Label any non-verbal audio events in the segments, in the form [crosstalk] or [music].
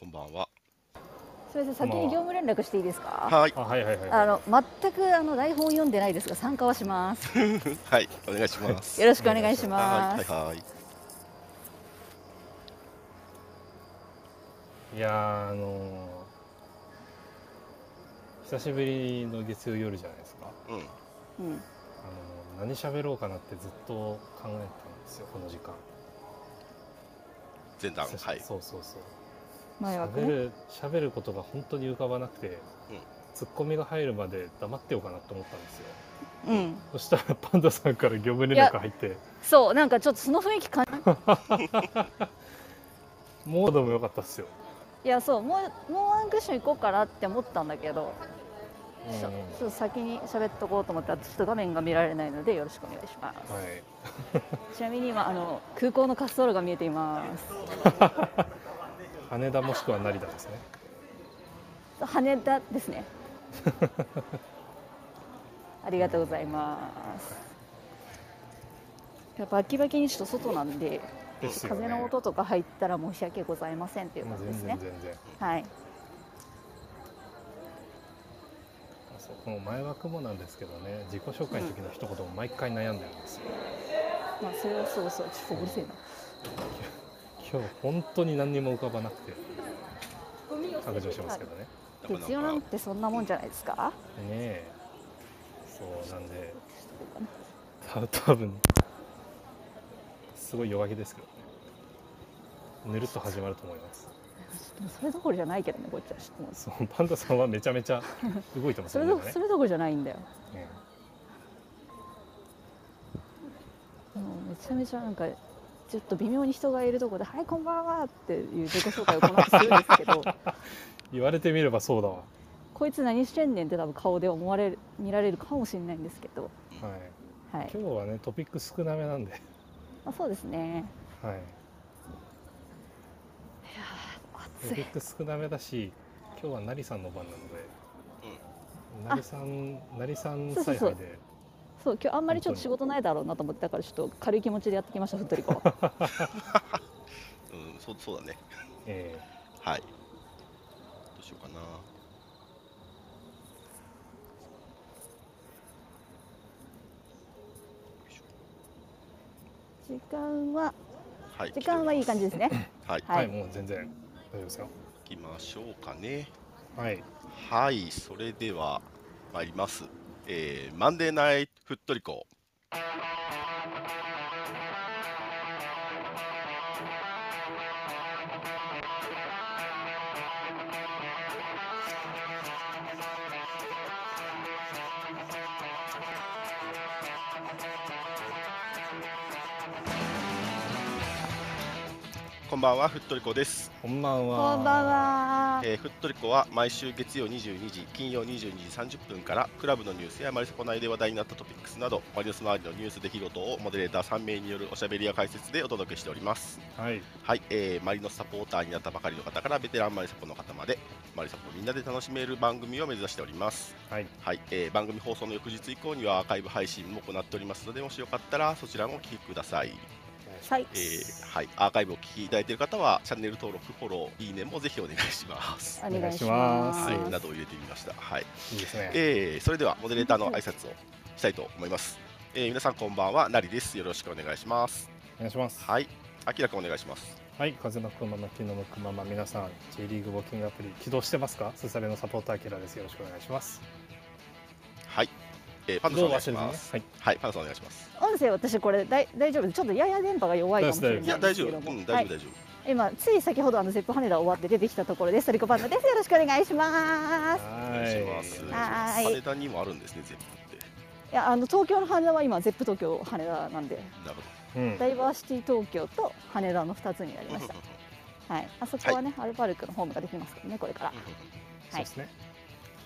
こんばんは。すみません先に業務連絡していいですか？はい、あはいはいはいあの全くあの台本読んでないですが参加はします。[laughs] はい、お願いします。よろしくお願いします。はい、はい、はい。いやーあのー久しぶりの月曜夜じゃないですか。うん、うん。あのー何喋ろうかなってずっと考えてたんですよこの時間。前段、はい。そうそうそう前枠ね喋る喋ることが本当に浮かばなくて、うん。ツッコミが入るまで黙ってようかなと思ったんですよ。うん。そしたらパンダさんから業務連絡入って。そうなんかちょっとその雰囲気か [laughs] もうでもよかったっすよ、いやそうもうもうワンクッション行こうかなって思ったんだけど、うん。ちょっと先に喋っとこうと思ってちょっと画面が見られないのでよろしくお願いします、はい。[laughs] ちなみに今あの空港の滑走路が見えています [laughs] 羽田もしくは成田ですね。羽田ですね。[laughs] ありがとうございます。やっぱバキバキにちょっと外なんでね。風の音とか入ったら申し訳ございませんっていう感じですね。全然全然。はい。あそうこの前枠もなんですけどね自己紹介の時の一言も毎回悩んでるんですよ、まあそれはそうそう。ちょっとうるせえな今日本当に何にも浮かばなくて白状しますけどね。月曜なんてそんなもんじゃないですか？ねえ。そうなんでた多分すごい弱気ですけどね。ぬるっと始まると思います。それどころじゃないけどねこっちは。ちょっともうそうパンダさんはめちゃめちゃ動いてますそれよね。どそれどころじゃないんだよ。ねもうめちゃめちゃなんかちょっと微妙に人がいるところで「はいこんばんは」っていう自己紹介をこの後するんですけど [laughs] 言われてみればそうだわ。こいつ何してんねんって多分顔で思われる見られるかもしれないんですけど、はい。はい。今日はねトピック少なめなんで。まあ、そうですね。はい。ト暑い。ピック少なめだし今日は成さんの番なので、成さん成さんそうそうそう。采配でそう今日あんまりちょっと仕事ないだろうなと思ってだからちょっと軽い気持ちでやってきましたふっとりこはうん、そう、そうだね。えはい。どうしようかな。時間ははい。時間はいい感じですねはい。ーははいいもう全然大丈夫ですよ行きましょうかね。はいはい、それでは参ります。えー、マンデーナイふっとりこう。んばんは、フットリコです。こんばんはこんばんはえー、フットリコは毎週月曜22時、金曜22時30分からクラブのニュースやマリサポ内で話題になったトピックスなどマリノス周りのニュース出来事をモデレーター3名によるおしゃべりや解説でお届けしております。はいはい、えー、マリノスサポーターになったばかりの方からベテランマリサポの方までマリサポみんなで楽しめる番組を目指しております。はいはい、えー、番組放送の翌日以降にはアーカイブ配信も行っておりますのでもしよかったらそちらもお聞きください。はいえー、はい、アーカイブをお聞きいただいている方はチャンネル登録、フォロー、いいねもぜひお願いします。お願いしますはい、などを入れてみました。はい。いいですねえー、それではモデレーターの挨拶をしたいと思います。えー、皆さんこんばんは、なりです。よろしくお願いします。お願いしますはい、あきらくんお願いします。はい風の熊まきのむくまま皆さん J リーグウォーキングアプリ起動してますか？すされのサポーターキラーですよろしくお願いしますはい、えー、パンダさんお願いします。忘れずにね。はい、パンダさんお願いします。音声私これだい大丈夫？ちょっとやや電波が弱いかもしれないんいや、です大丈夫、けど。もうん、大丈夫、はい。大丈今つい先ほどあのゼップ羽田終わって出てきたところですトリコパンダですよろしくお願いします。夫。お願いします。はい。羽田にもあるんですね、全部って。いやあの東京の羽田は今ゼップ東京羽田なんで。なるほうん。ダイバーシティ東京と羽田の2つになりまど。した。はい。あそこはね、アルバルクのホームができますからねこれから。そうですね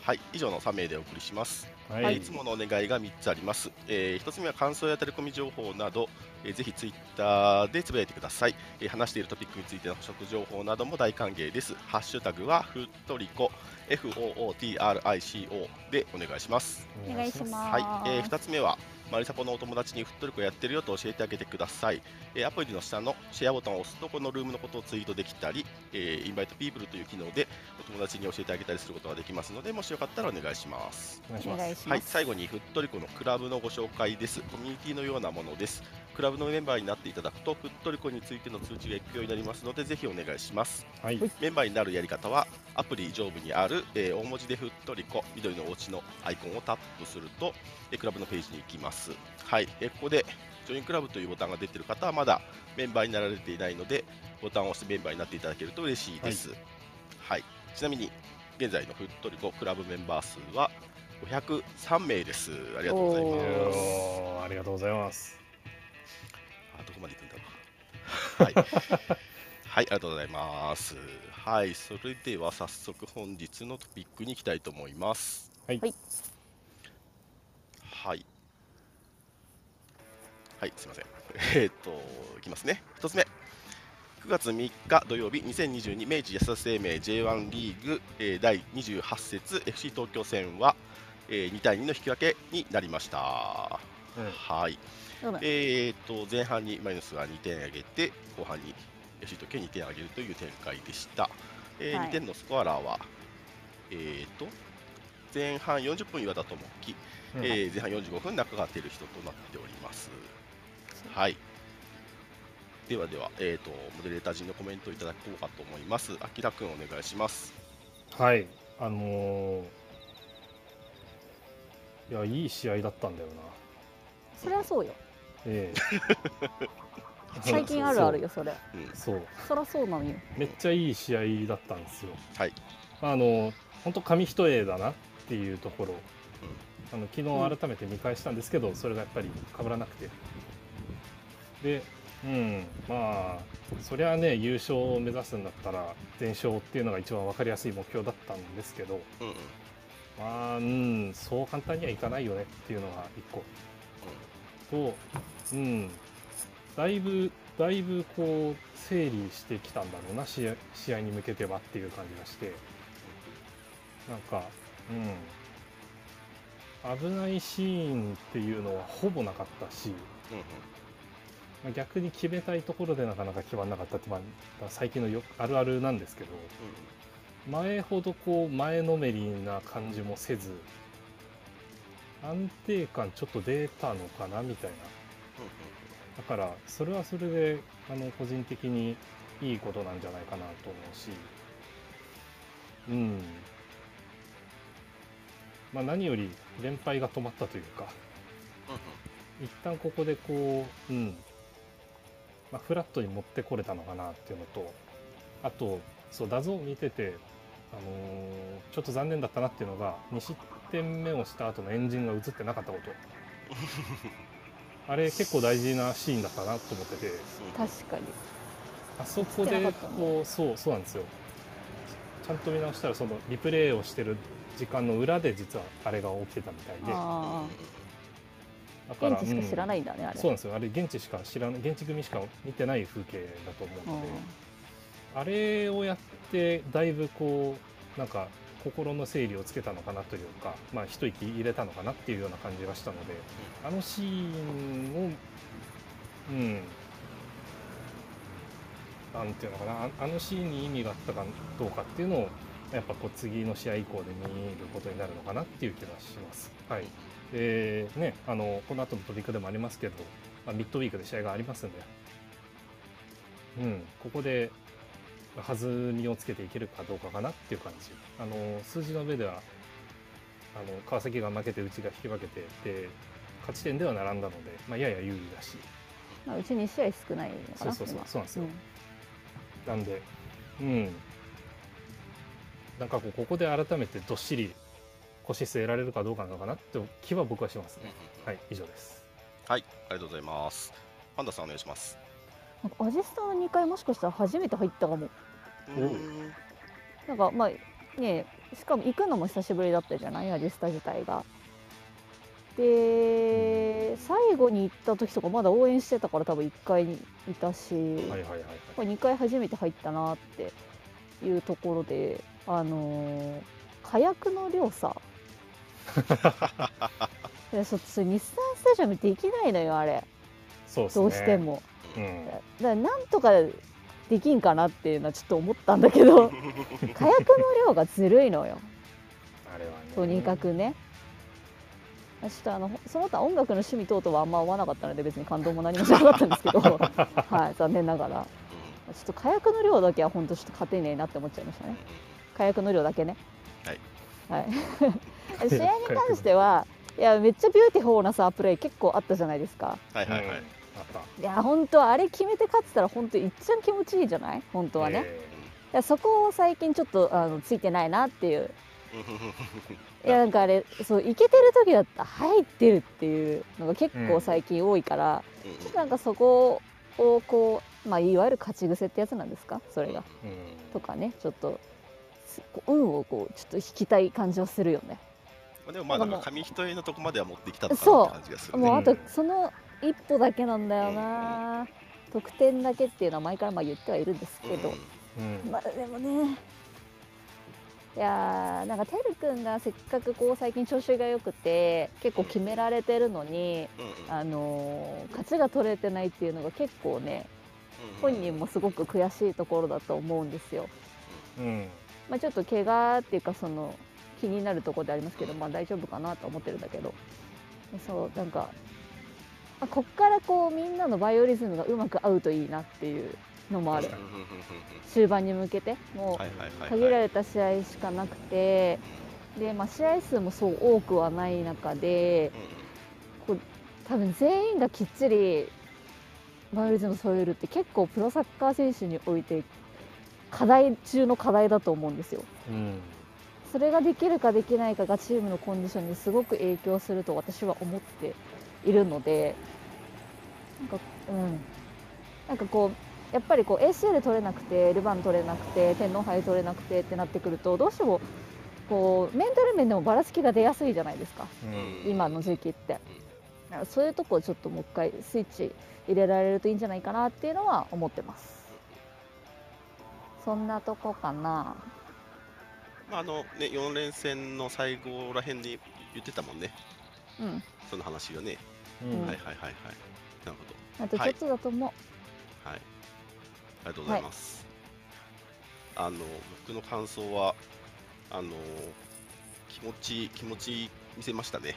はい、以上の3名でお送りします。はいえーいつものお願いが3つあります。え1つ目は感想やタレコミ情報など、えーぜひツイッターでつぶやいてください、えー話しているトピックについての補足情報なども大歓迎です。ハッシュタグはフットリコ FOOTRICO でお願いします。お願いしますはい、え2つ目はマリサポのお友達にフットリコやってるよと教えてあげてください、えーアプリの下のシェアボタンを押すとこのルームのことをツイートできたり、えーインバイトピープルという機能でお友達に教えてあげたりすることができますのでもしよかったらお願いしますお願いしますお願いします、はい、最後にフットリコのクラブのご紹介です。コミュニティのようなものです。クラブのメンバーになっていただくと、フットリコについての通知が行くようになりますので、ぜひお願いします。はいメンバーになるやり方は、アプリ上部にある、えー大文字でフットリコ、緑のお家のアイコンをタップすると、えークラブのページに行きます。はい、えーここで、ジョインクラブというボタンが出ている方は、まだメンバーになられていないので、ボタンを押してメンバーになっていただけると嬉しいです。はい、ちなみに、現在のフットリコクラブメンバー数は503名です。ありがとうございます。ーありがとうございますあどこまで行くんだろう。はい。[laughs] はい、ありがとうございます。はい、それでは早速本日のトピックに行きたいと思います。はいはいはい。はい、すみません。[laughs] えーっと、いきますね。一つ目。9月3日土曜日、2022明治安田生命 J1 リーグ、えー第28節 FC 東京戦は、えー2対2の引き分けになりました。うんはい。えー、と前半にマイナスが2点上げて後半に FC 東京2点上げるという展開でした、えーはい。2点のスコアラーは、えー、と前半40分岩田智樹、うん。えー前半45分中川照人となっております。はい。ではでは、えー、とモデレーター陣のコメントをいただこうかと思います。あきらくんお願いします。はい。あのーいやいい試合だったんだよな。そりゃそうよええ。[laughs] 最近あるあるよそれ。うん。そう。そりゃそうなのよ。めっちゃいい試合だったんですよ。はい。あの本当紙一重だなっていうところ、あの昨日改めて見返したんですけど、それがやっぱり被らなくて。でうんまあそりゃね優勝を目指すんだったら全勝っていうのが一番分かりやすい目標だったんですけど。うんうん。まあうんそう簡単にはいかないよねっていうのが一個とうん。だいぶだいぶこう整理してきたんだろうな試合試合に向けてはっていう感じがして。なんかうん。危ないシーンっていうのはほぼなかったし、うんうん。まあ逆に決めたいところでなかなか決まらなかったって、まあ、最近のよあるあるなんですけど。前ほどこう前のめりな感じもせず安定感ちょっと出たのかなみたいな。だからそれはそれであの個人的にいいことなんじゃないかなと思うし。うん。まあ何より連敗が止まったというか。一旦ここでこううん。まあ、フラットに持ってこれたのかなっていうのとあとそう DAZN 見てて、あのーちょっと残念だったなっていうのが2失点目をした後のエンジンが映ってなかったこと。あれ結構大事なシーンだったなと思ってて。確かに。あそこでこうそうそうなんですよ。ちゃんと見直したらそのリプレイをしてる時間の裏で実はあれが起きてたみたいで。あだからあ現地しか知らい、ないんだねあれ。そうなんですよ。あれ現地しか知らない現地組しか見てない風景だと思うので、あれをやってだいぶこうなんか心の整理をつけたのかなというか、まあ、一息入れたのかなっていうような感じがしたので、あのシーンをうんなんていうのかなあのシーンに意味があったかどうかっていうのをやっぱこう次の試合以降で見ることになるのかなっていう気がします。はいでね、あのこの後のトピックでもありますけど、まあ、ミッドウィークで試合がありますんで、うん、ここで弾みをつけていけるかどうかかなっていう感じ。あの数字の上ではあの川崎が負けてうちが引き分けてで勝ち点では並んだので、まあ、やや有利だし。まあうち2試合少ないのかなそうそうそう今。そうなんですよ。ん。なんでうん。なんかこうここで改めてどっしり腰据えられるかどうかなのかなって気は僕はしますね。はい以上です。はいありがとうございます。パンダさんお願いしますなんかアジスタの2回もしかしたら初めて入ったかも。なんかまあねしかも行くのも久しぶりだったじゃない？アジスタ自体が。で最後に行った時とかまだ応援してたから多分1回いたし、はいはいはいはい。これ2回初めて入ったなっていうところであのー火薬の量さ。[laughs] それ日産スタジアムできないのよあれ。そうね。どうしても、うん。なんとかできんかなっていうのはちょっと思ったんだけど [laughs] 火薬の量がずるいのよ。あれはね。とにかくね。ちょっとあのその他音楽の趣味等々はあんま合わなかったので別に感動も何もしなかったんですけど [laughs] はい残念ながら。ちょっと火薬の量だけは本当ちょっと勝てねえなって思っちゃいましたね。火薬の量だけね。はい、はい、[laughs] 試合に関してはいやめっちゃビューティフォーなさプレー結構あったじゃないですか。はいはいはい。うんいや本当あれ決めて勝ってたら本当一番気持ちいいじゃない？本当はね、えいやそこを最近ちょっとあのついてないなっていう。[laughs] いやなんかあれそういけてる時だったら入ってるっていうのが結構最近多いから、ちょっとなんかそこをこうまあいわゆる勝ち癖ってやつなんですか？それが。ーうん。とかねちょっと運をこうちょっと引きたい感じはするよね。まあでもまあなんか紙一重のとこまでは持ってきたのかなそう。って感じがするね。もうあとうん。その一歩だけなんだよな、得点だけっていうのは前からまあ言ってはいるんですけど、うんまあでもね。いやーなんかてるくんがせっかくこう最近調子が良くて結構決められてるのに、あのー勝ちが取れてないっていうのが結構ね本人もすごく悔しいところだと思うんですよ。うん。まあ、ちょっと怪我っていうかその気になるところでありますけど、まあ、大丈夫かなとは思ってるんだけど。そうなんか、まあ、こっからこうみんなのバイオリズムがうまく合うといいなっていうのもある。終盤に向けて。もう限られた試合しかなくて。で、まあ、試合数もそう多くはない中でうん。うん多分全員がきっちりバイオリズム添えるって結構プロサッカー選手において課題中の課題だと思うんですよ。うん。それができるかできないかがチームのコンディションにすごく影響すると私は思っているのでなんかうん。なんかこうやっぱりこう ACL 取れなくてルヴァン取れなくて天皇杯取れなくてってなってくるとどうしてもこうメンタル面でもばらつきが出やすいじゃないですか。うん。今の時期って。そういうとこをちょっともう一回スイッチ入れられるといいんじゃないかなっていうのは思ってます。そんなとこかな。まああのね4連戦の最後らへんで言ってたもんね。うん。その話をね、うんはいはいはいはい。なるほど。あとちょっとだと思う、はい。ありがとうございます、あの僕の感想はあの気持ち気持ち見せましたね。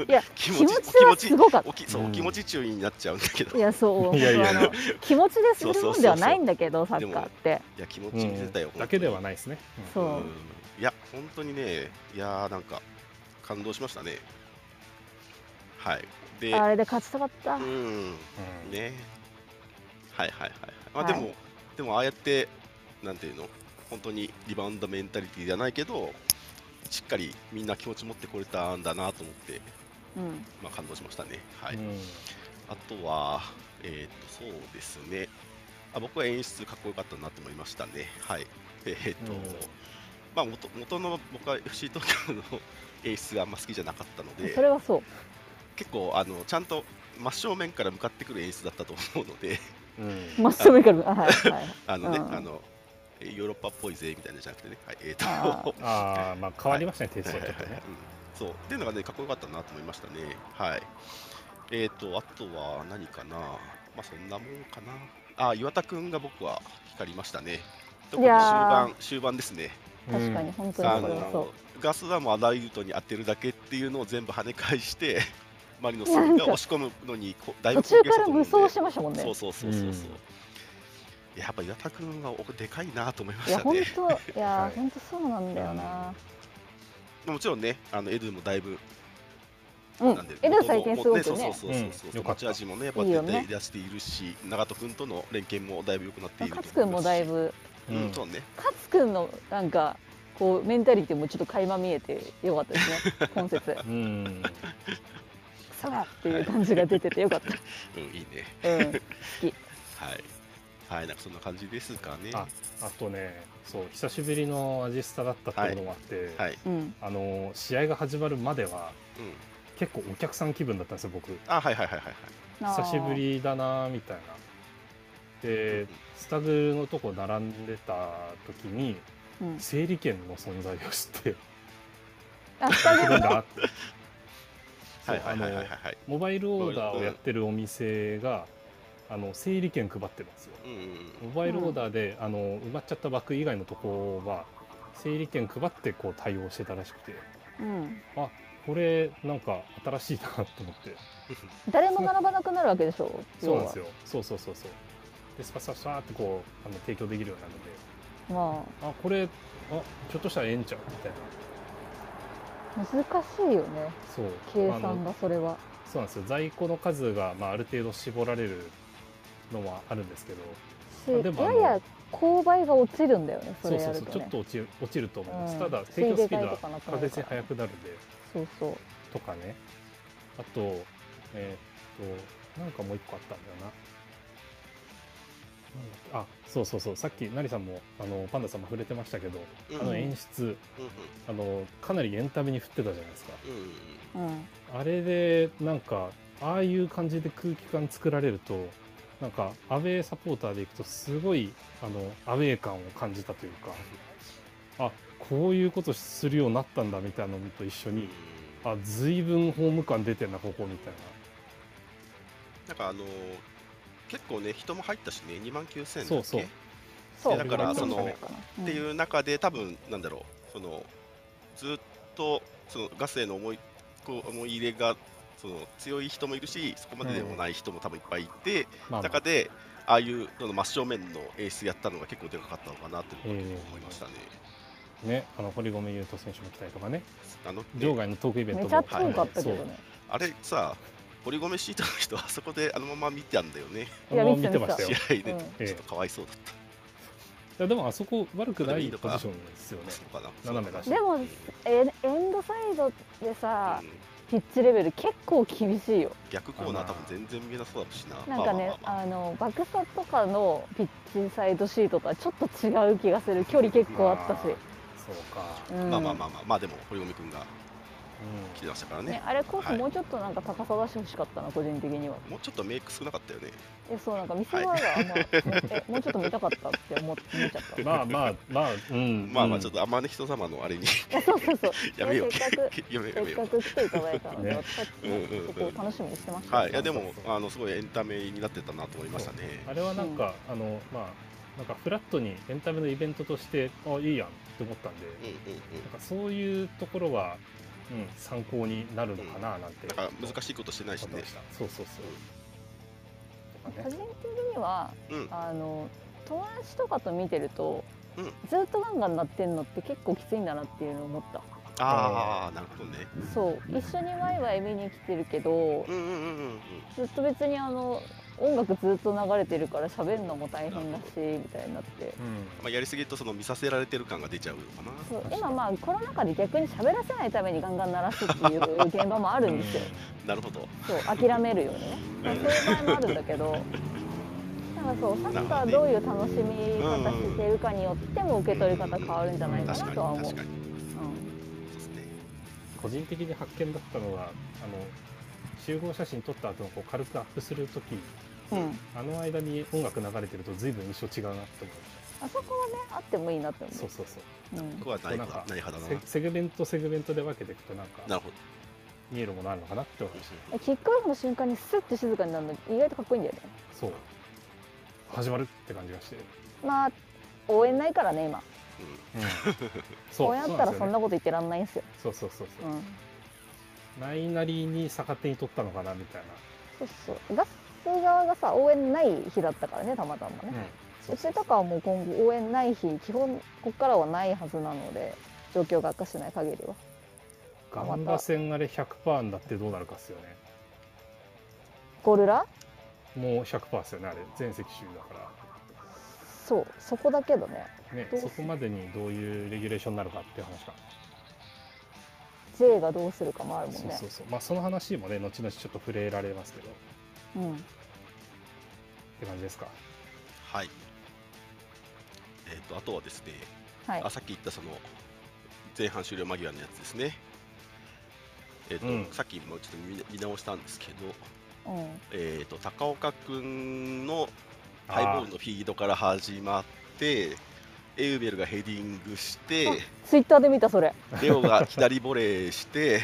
うん。いや [laughs] 気気持ちはすごかっおきそう、うん。お気持ち注意になっちゃうんだけど。たいやそう。いやいや気持ちでするもんではないんだけどサッカーって。いや気持ち見せたよ、うん。だけではないですね。そう、うん。いや本当にねいやーなんか感動しましたねはい。であれで勝ちたかった、うん。うん。ね。はいはいはいまあ、はい。でもでもああやってなんていうの本当にリバウンドメンタリティじゃないけどしっかりみんな気持ち持ってこれたんだなと思って、うん。まあ、感動しましたね。はい、うん。あとはえっ、とそうですね。あ僕は演出かっこよかったなと思いましたね。はい。えっ、と、うん。まあ元元の僕は FC 東京の [laughs] 演出があんま好きじゃなかったので。それはそう結構あのちゃんと真正面から向かってくる演出だったと思うので。うん。真正面からあはいはい。あのね、うん。あのえヨーロッパっぽいぜみたいなじゃなくてね、はい、えっ、と、あああまあ変わりましたねテイストはいはいはいはちょっとね。うん。そう。っていうのがねかっこよかったなと思いましたね。はい。えっ、とあとは何かな。まあそんなもんかな。あ岩田くんが僕は光りましたね。特に終いやー。盤終盤ですね。確かに本当にあそれはそのガスダムアダイルトに当てるだけっていうのを全部跳ね返してマリノスが押し込むのにこだいうぶ途中から無双しましたもんね。そうそうそうそうそう、うん。やっぱ岩田君はおでかいなと思いまいやしたね。本当いや、はい。本当そうなんだよな。もちろんね、あのエドゥもだいぶ、うん。なんでエドゥ最近すごくね。そうそうそうそう味もね、やっぱ出しているし、長門君との連携もだいぶ良くなっていると勝君もだいぶ、ぶうん。うん。そうね、勝君のなんかこうメンタリティもちょっと垣間見えてよかったですね。[laughs] 今節。うんさらっていう感じが出ててよかっうん、いいね。たうんはい。はい、なんかそんな感じですかね。ああとねそう久しぶりのアジスタだったってこともあって、はい。うん。あの試合が始まるまではうん。結構お客さん気分だったんですよ僕。あ、はいはいはいはい久しぶりだなみたいな。でスタグのとこ並んでた時にうん。整理券の存在を知ってあスタジオの [laughs] モバイルオーダーをやってるお店が、あの整理券配ってるんですよ。うんうんうん。モバイルオーダーで、あの埋まっちゃったバッグ以外のところは整理券配ってこう対応してたらしくて。うん。これなんか新しいなと思って。[laughs] 誰も並ばなくなるわけでしょ？[laughs] そうなんですよ。そうそうそうそう。でスパスパスパーってこうあの提供できるようになるので。まあ。これあちょっとしたらええんちゃう？みたいな。あ難しいよね。そう。計算がそれは。そうなんですよ。在庫の数が、まあ、ある程度絞られるのはあるんですけど。やや勾配が落ちるんだよねそそうれやるとね。そうそうちょっと落ちる落ちると思います、うん。ただ提供スピードは確実に速くなるんで。そうそう。とかね。あとえーっとなんかもう一個あったんだよなあそうそうそう。さっき成さんもあのパンダさんも触れてましたけど、うん。あの演出うんうん。あのかなりエンタメに振ってたじゃないですか。うんあれでなんかああいう感じで空気感作られるとなんかアウェーサポーターでいくとすごいあのアウェー感を感じたというかあこういうことするようになったんだみたいなのと一緒にあ随分ホーム感出てんなここみたいなんかあのー結構ね人も入ったしね2万9000だっけ？そうそう。そう。だからそのうん。っていう中で多分なんだろうそのずっとそのガスへの思いこう思い入れがその強い人もいるしそこまででもない人も多分いっぱいいて、な、まあまあ。中でああいうその真正面の演出やったのが結構でかかったのかなって思いましたね。ねあの堀米雄斗選手も来たりとかね。あのね。場外のトークイベントも。めちゃ遠かったけどそうねあれさ堀米シートの人はあそこであのまま見てたんだよね。いや見てたましたよ。試合で、うんちょっとかわいそうだった。いやでもあそこ悪くないポジションですよね。斜めだし。でもえエンドサイドでさうん。ピッチレベル結構厳しいよ。逆コーナー多分全然見えなそうだしな。なんかねまあまあまあまあ。あの爆殺とかのピッチサイドシートとはちょっと違う気がする。距離結構あったし。そうか。うん。まあまあまあまあ、まあでも堀米君がう来てましたからねね、あれコーはいスもうちょっとなんか高さ出してほしかったな、個人的には。もうちょっとメイク少なかったよね。え、そうなんか見せ場があんま、えもうちょっと見たかったって思って見ちゃった。んまあまあまあうんまあまあちょっととあまね人様のあれにえそうそうそ [laughs] [laughs] う。やめよう。せっかくやめようやせっか。く来ていただいたので、ね私たちうんうんうんねそこを楽しみにしてました。はい、いやでもあのすごいエンタメになってたなと思いましたね。あれはなんか、あのまあなんかフラットにエンタメのイベントとしてあいいやんって思ったんで、うんうんうん。なんかそういうところは、うん、参考になるのかななんて、なんか難しいことしてないしね。そうそうそう。ね。個人的には、うん。あの友達とかと見てると、うん。ずっとガンガン鳴ってんのって結構きついんだなっていうのを思った。ああ、なるほどね。そう、一緒にワイワイ見に来てるけど、うんうんうんうんうん。ずっと別にあの音楽ずっと流れてるから喋るのも大変だしみたいになって。まあやりすぎるとその見させられてる感が出ちゃうのかな。そう今まあコロナ禍で逆に喋らせないためにガンガン鳴らすっていう現場もあるんですよ。なるほど。そう諦めるようにね、まあ、そういう場合もあるんだけどなんかそうサッカーどういう楽しみ方してるかによっても受け取り方変わるんじゃないかなとは思う。個人的に発見だったのはあの集合写真撮った後のこう軽くアップする時うんうん、あの間に音楽流れてると随分印象違うなって思いましあそこはねあってもいいなって思たそうそうそうう。うんここはないなんか派ない派だな。セセグメントセグメントで分けていくとなんかなるほど。見えるものあるのかなって思いましたキックオフの瞬間にスッて静かになるの意外とかっこいいんだよね。そう始まるって感じがして、まあ応援ないからね今。うん。[laughs] そうこうやったらそんなここと言ってらんないんですよ。そうそうそうそううんないなりに逆手に取ったのかなみたいそうそうガス側がさ応援ない日だったからねたまたまね、な、うん、うちとかはもう今後応援ない日基本ここからはないはずなので状況が悪化しない限りは。ガンバ戦あれ100%になってどうなるかっすよね。ゴールラ？もう100%っすよねあれ。全席首位だかそうそこだけどねらねそこまでにどういうレギュレーションになるかっていう話か。J がどうするかもあるもんそうねそうそう。まあその話もね後々ちょっと触れられますけど。っうん。て感じですか？はい。えっ、とあとはですね、はい。あさっき言ったその前半終了間際のやつですね。えっ、と、うん。さっきもちょっと見見直したんですけど、うん。えっ、と高岡くんのハイボールのフィードから始まって、エウベルがヘディングして、ツイッターで見たそれ。レオが左ボレーして、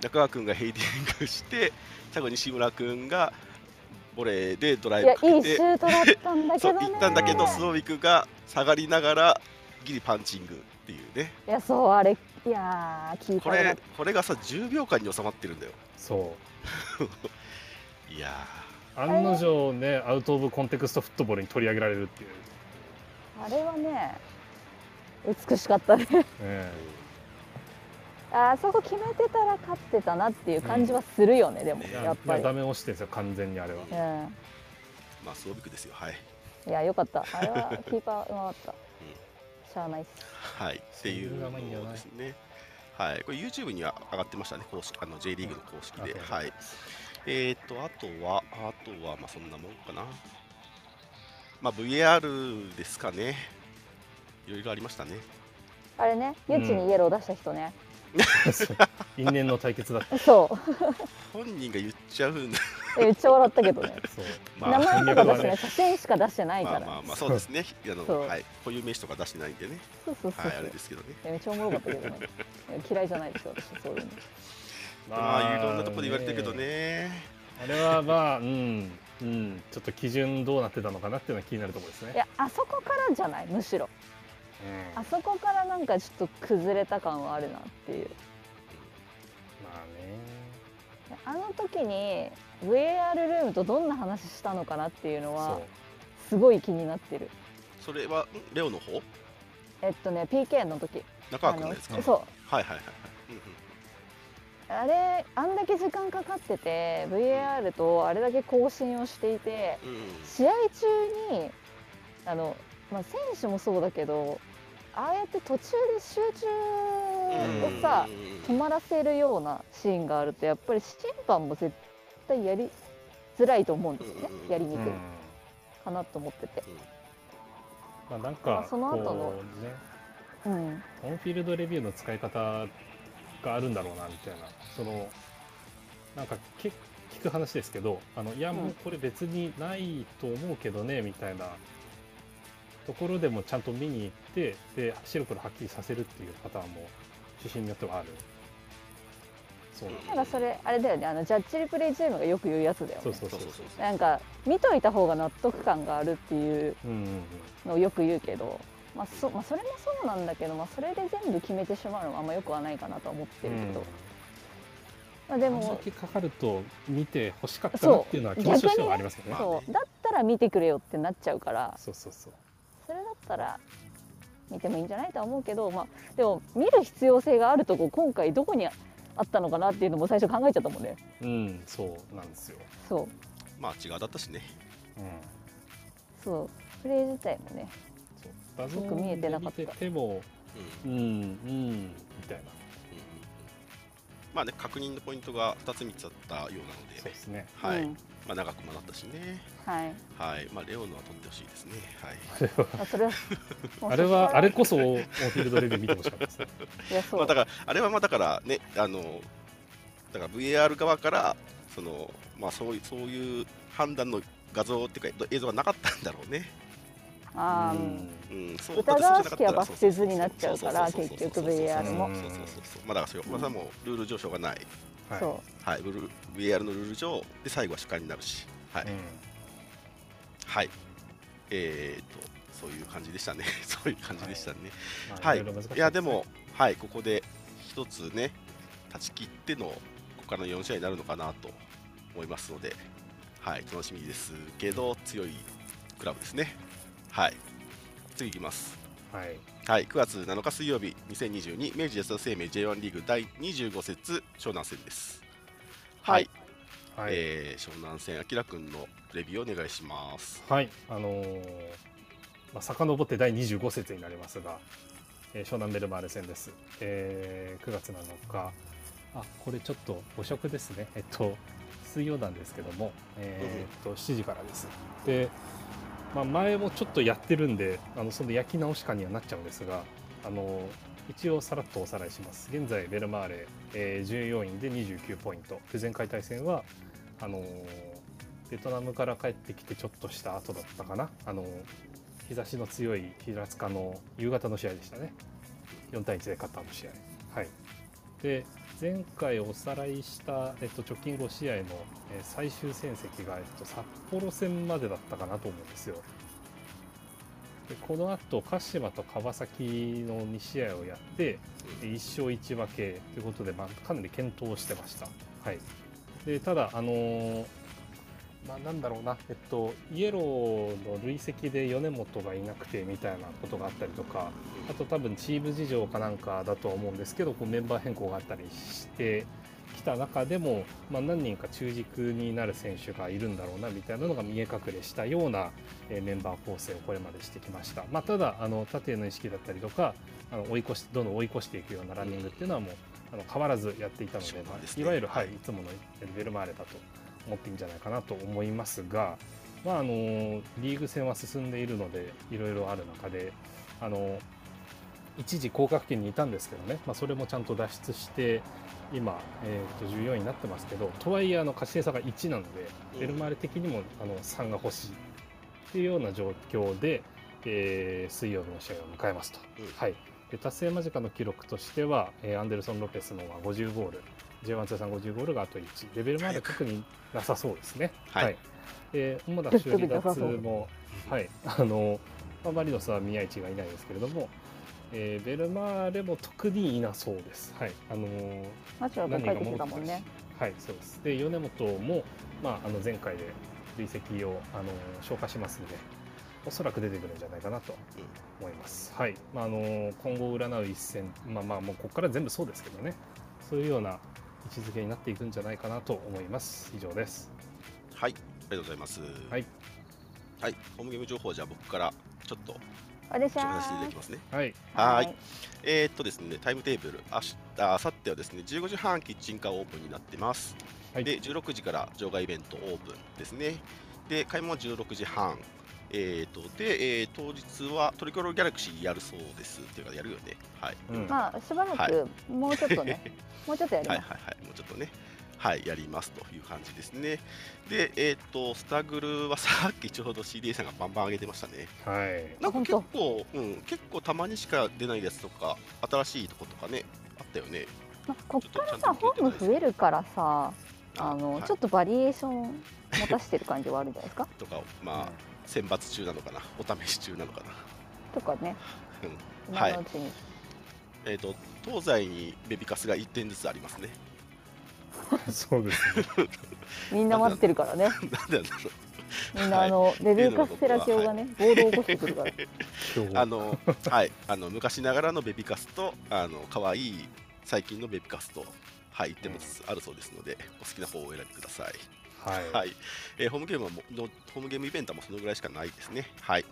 中川君がヘイディングして最後西村君がボレーでドライいやいいブかけてシュートだったんだけそうどね行ったんだけどスノーウィクが下がりながらギリパンチングっていうね。いやそうあれいやー聞いたこれこれがさ10秒間に収まってるんだよ。そう。[laughs] いや案の定ねアウト・オブ・コンテクストフットボールに取り上げられるっていう、あれはね美しかったねえあそこ決めてたら勝ってたなっていう感じはするよね、でもうん。えいややっぱり。ダメ押してるんですよ完全にあれは、うん。ーまあスノーウィクですよはい。いやよかった。あれはキーパーうまかった、しゃあないっす。はい。っていうのですね。はい。これ YouTube には上がってましたね公式あの J リーグの公式で。あはい。えー、とあとはあとはまあそんなもんかな。まあ VAR ですかね。いろいろありましたね。あれねユッチにイエロー出した人ね、そう [laughs] 因縁の対決だった。そう。本人が言っちゃうんだ。めっちゃ笑ったけどね。そう。ま名あ前とか出してない写真しか出してないから、まあまあまあそう。ですね。あのそう。はい。固有名詞とか出してないんでね。そうそうそうそう、はいあれですけどね。めっちゃおもろかったけどね。[laughs] 嫌いじゃないですよ私そういうの。まあいろんなところで言われてるけどね。あれはまあうんうん。ちょっと基準どうなってたのかなっていうのは気になるところですね。いやあそこからじゃないむしろうん。あそこからなんかちょっと崩れた感はあるなっていう。まあね。あの時に VAR ルームとどんな話したのかなっていうのはすごい気になってる。それはんレオの方？えっとね PK の時。中川君のやつか。そう。はいはいはいはい。うんうん。あれあんだけ時間かかってて VAR とあれだけ更新をしていてうんうん。試合中にあの、まあ、選手もそうだけどああやって途中で集中をさ止まらせるようなシーンがあるとやっぱり審判も絶対やりづらいと思うんですよね。やりにくい。うん。かなと思ってて。まあなんまかあその後の。ねうん。オンフィールドレビューの使い方があるんだろうなみたいな。そのなんかけ聞く話ですけどあのいやもうこれ別にないと思うけどねみたいなところでもちゃんと見に行ってで白黒はっきりさせるっていうパターンも主審によってはある。そうなんかそれあれだよね。あのジャッジリプレイチームがよく言うやつだよね。そうそうそううそそう。なんか見といた方が納得感があるっていううんうんうん。のをよく言うけど、まあそまあ、それもそうなんだけど、まあ、それで全部決めてしまうのはあんまよくはないかなとは思ってるけど、まあ、ででも先かかると見て欲しかったなっていうのは気持ちとしてはありますよね。そう。だったら見てくれよってなっちゃうから。そうそうそう。それだったら見てもいいんじゃないとは思うけど、まあ、でも見る必要性があるとこ今回どこにあったのかなっていうのも最初考えちゃったもんね。うん、そうなんですよ。そう。まあ違うだったしね。うん。そう。プレイ自体もねそう。画像よく見えてなかった。で見てても、うん。うん、うん、みたいな。まあね確認のポイントが2つ3つあったようなので。そうですね。はい、うんまあ長くもなったしね。はい。はい。まあレオのは飛んでほしいですね。はい。あそれは [laughs] あれは、あれこそフィールドレビュー見てほしかったですね。いやそう、まあだからあれはまあだからねあのだから VAR 側からそのまあそういうそういう判断の画像っていうか映像がなかったんだろうね。あー。うん。うん、そう疑わしきは罰せずになっちゃうから結局 VAR も。そうそうそうそうまあだからそれはもうルール上しょうがない。はい。そはい、ルール VAR のルール上で最後は主観になるし、はい、うんはい。えーとそういう感じでしたね。そういう感じでしたね。[laughs] まあはい。ろろ難しいやでもはいここで一つね断ち切ってのここからの4試合になるのかなと思いますので、はい楽しみですけど強いクラブですね。はい。次いきます。はい。はい、9月7日水曜日、2022明治安田生命 J1 リーグ第25節湘南戦です。はい、はい。えー湘南戦、あきらくんのレビューお願いします。はい、あのーまあ、遡って第25節になりますが、えー湘南ベルマーレ戦です、えー9月7日あこれちょっと誤色ですね。えっと水曜なんですけども、えーっと7時からです。で、まあ、前もちょっとやってるんであのその焼き直し感にはなっちゃうんですがあの一応さらっとおさらいします。現在ベルマーレ、えー14位で29ポイント。で前回対戦はあのーベトナムから帰ってきてちょっとした後だったかな。あの日差しの強い平塚の夕方の試合でしたね。4対1で勝ったあの試合。はい。で前回おさらいした、えっと、直近5試合の、えー最終戦績が、えっと、札幌戦までだったかなと思うんですよ。でこの後鹿島と川崎の2試合をやって1勝1分けということで、まあ、かなり健闘してました。はい、でただ、あのーまあ、なんだろうな、えっと、イエローの累積で米本がいなくてみたいなことがあったりとか、あと多分チーム事情かなんかだとは思うんですけど、こうメンバー変更があったりしてきた中でも、まあ、何人か中軸になる選手がいるんだろうなみたいなのが見え隠れしたような、えーメンバー構成をこれまでしてきました。まあ、ただあの縦への意識だったりとか、あの追い越しどんどん追い越していくようなランニングっていうのはもうあの変わらずやっていたので、ねいわゆる、ははいい、いつものベルマーレだと思っていいんじゃないかなと思いますが、まあ、あのリーグ戦は進んでいるのでいろいろある中であの一時降格圏にいたんですけどね、まあ、それもちゃんと脱出して今、えー、と14位になってますけどとはいえあの勝ち点差が1なので、うん。ベルマーレ的にもあの3が欲しいっていうような状況で、えー水曜日の試合を迎えますと。うん。はい、で達成間近の記録としては、えーアンデルソン・ロペスのが50ゴール J1 通算50ゴールがあと1レベルまで特になさそうですね。はい。で主な首位離脱も、はい、あのまあマリノスは宮市がいないですけれども、えーベルマーレも特にいなそうです。はい、あのーマチュラが帰ってきたもんね。はい、そうです。で、米本も、まあ、あの前回で累積をあの消化しますので、おそらく出てくるんじゃないかなと思います。はい、まあ、あの今後占う一戦、まあまあ、もうここから全部そうですけどね、そういうような位置づけになっていくんじゃないかなと思います。以上です。はい、ありがとうございます。はい、はい、ホームゲーム情報じゃあ僕からちょっとあれしゃ紹介させていただーきますね。はい、はいえーっとですね、タイムテーブル、あしあさってはですね、15時半キッチンカーオープンになってます。はいで、16時から場外イベントオープンですね。で、開門は16時半。えーっと、で、えー当日はトリコロギャラクシーやるそうです。っていうか、やるよね。はい。うんまあしばらはくもうちょっとね、[laughs] もうちょっとやります。はいはいはい、もうちょっとね、はい、やりますという感じですね。で、えーっと、スタグルはさっきちょうど CDA さんがバンバン上げてましたね。はい、なんか結本構、うん、結構たまにしか出ないやつとか、新しいとことかね、あったよね。まあこっからさホーム増えるからさ、あの、はいちょっとバリエーション持たしてる感じはあるんじゃないですか？[laughs] とか、まあ、選抜中なのかな、お試し中なのかな？とかね、うん、はい今のうちに。えっ、と、東西にベビカスが1点ずつありますね。[laughs] そうですね。みんな待ってるからね。なんでなんだろう。みんなあの、レベルカステラ卿がね、暴動を起こしてくるから。[laughs] あの、はい、あの昔ながらのベビカスと、あの可愛い最近のベビカスと、はい、1点ずつあるそうですので、お好きな方をお選びください。はい、はい、えーホームゲームはものホームゲームイベントはもうそのぐらいしかないですね。はい。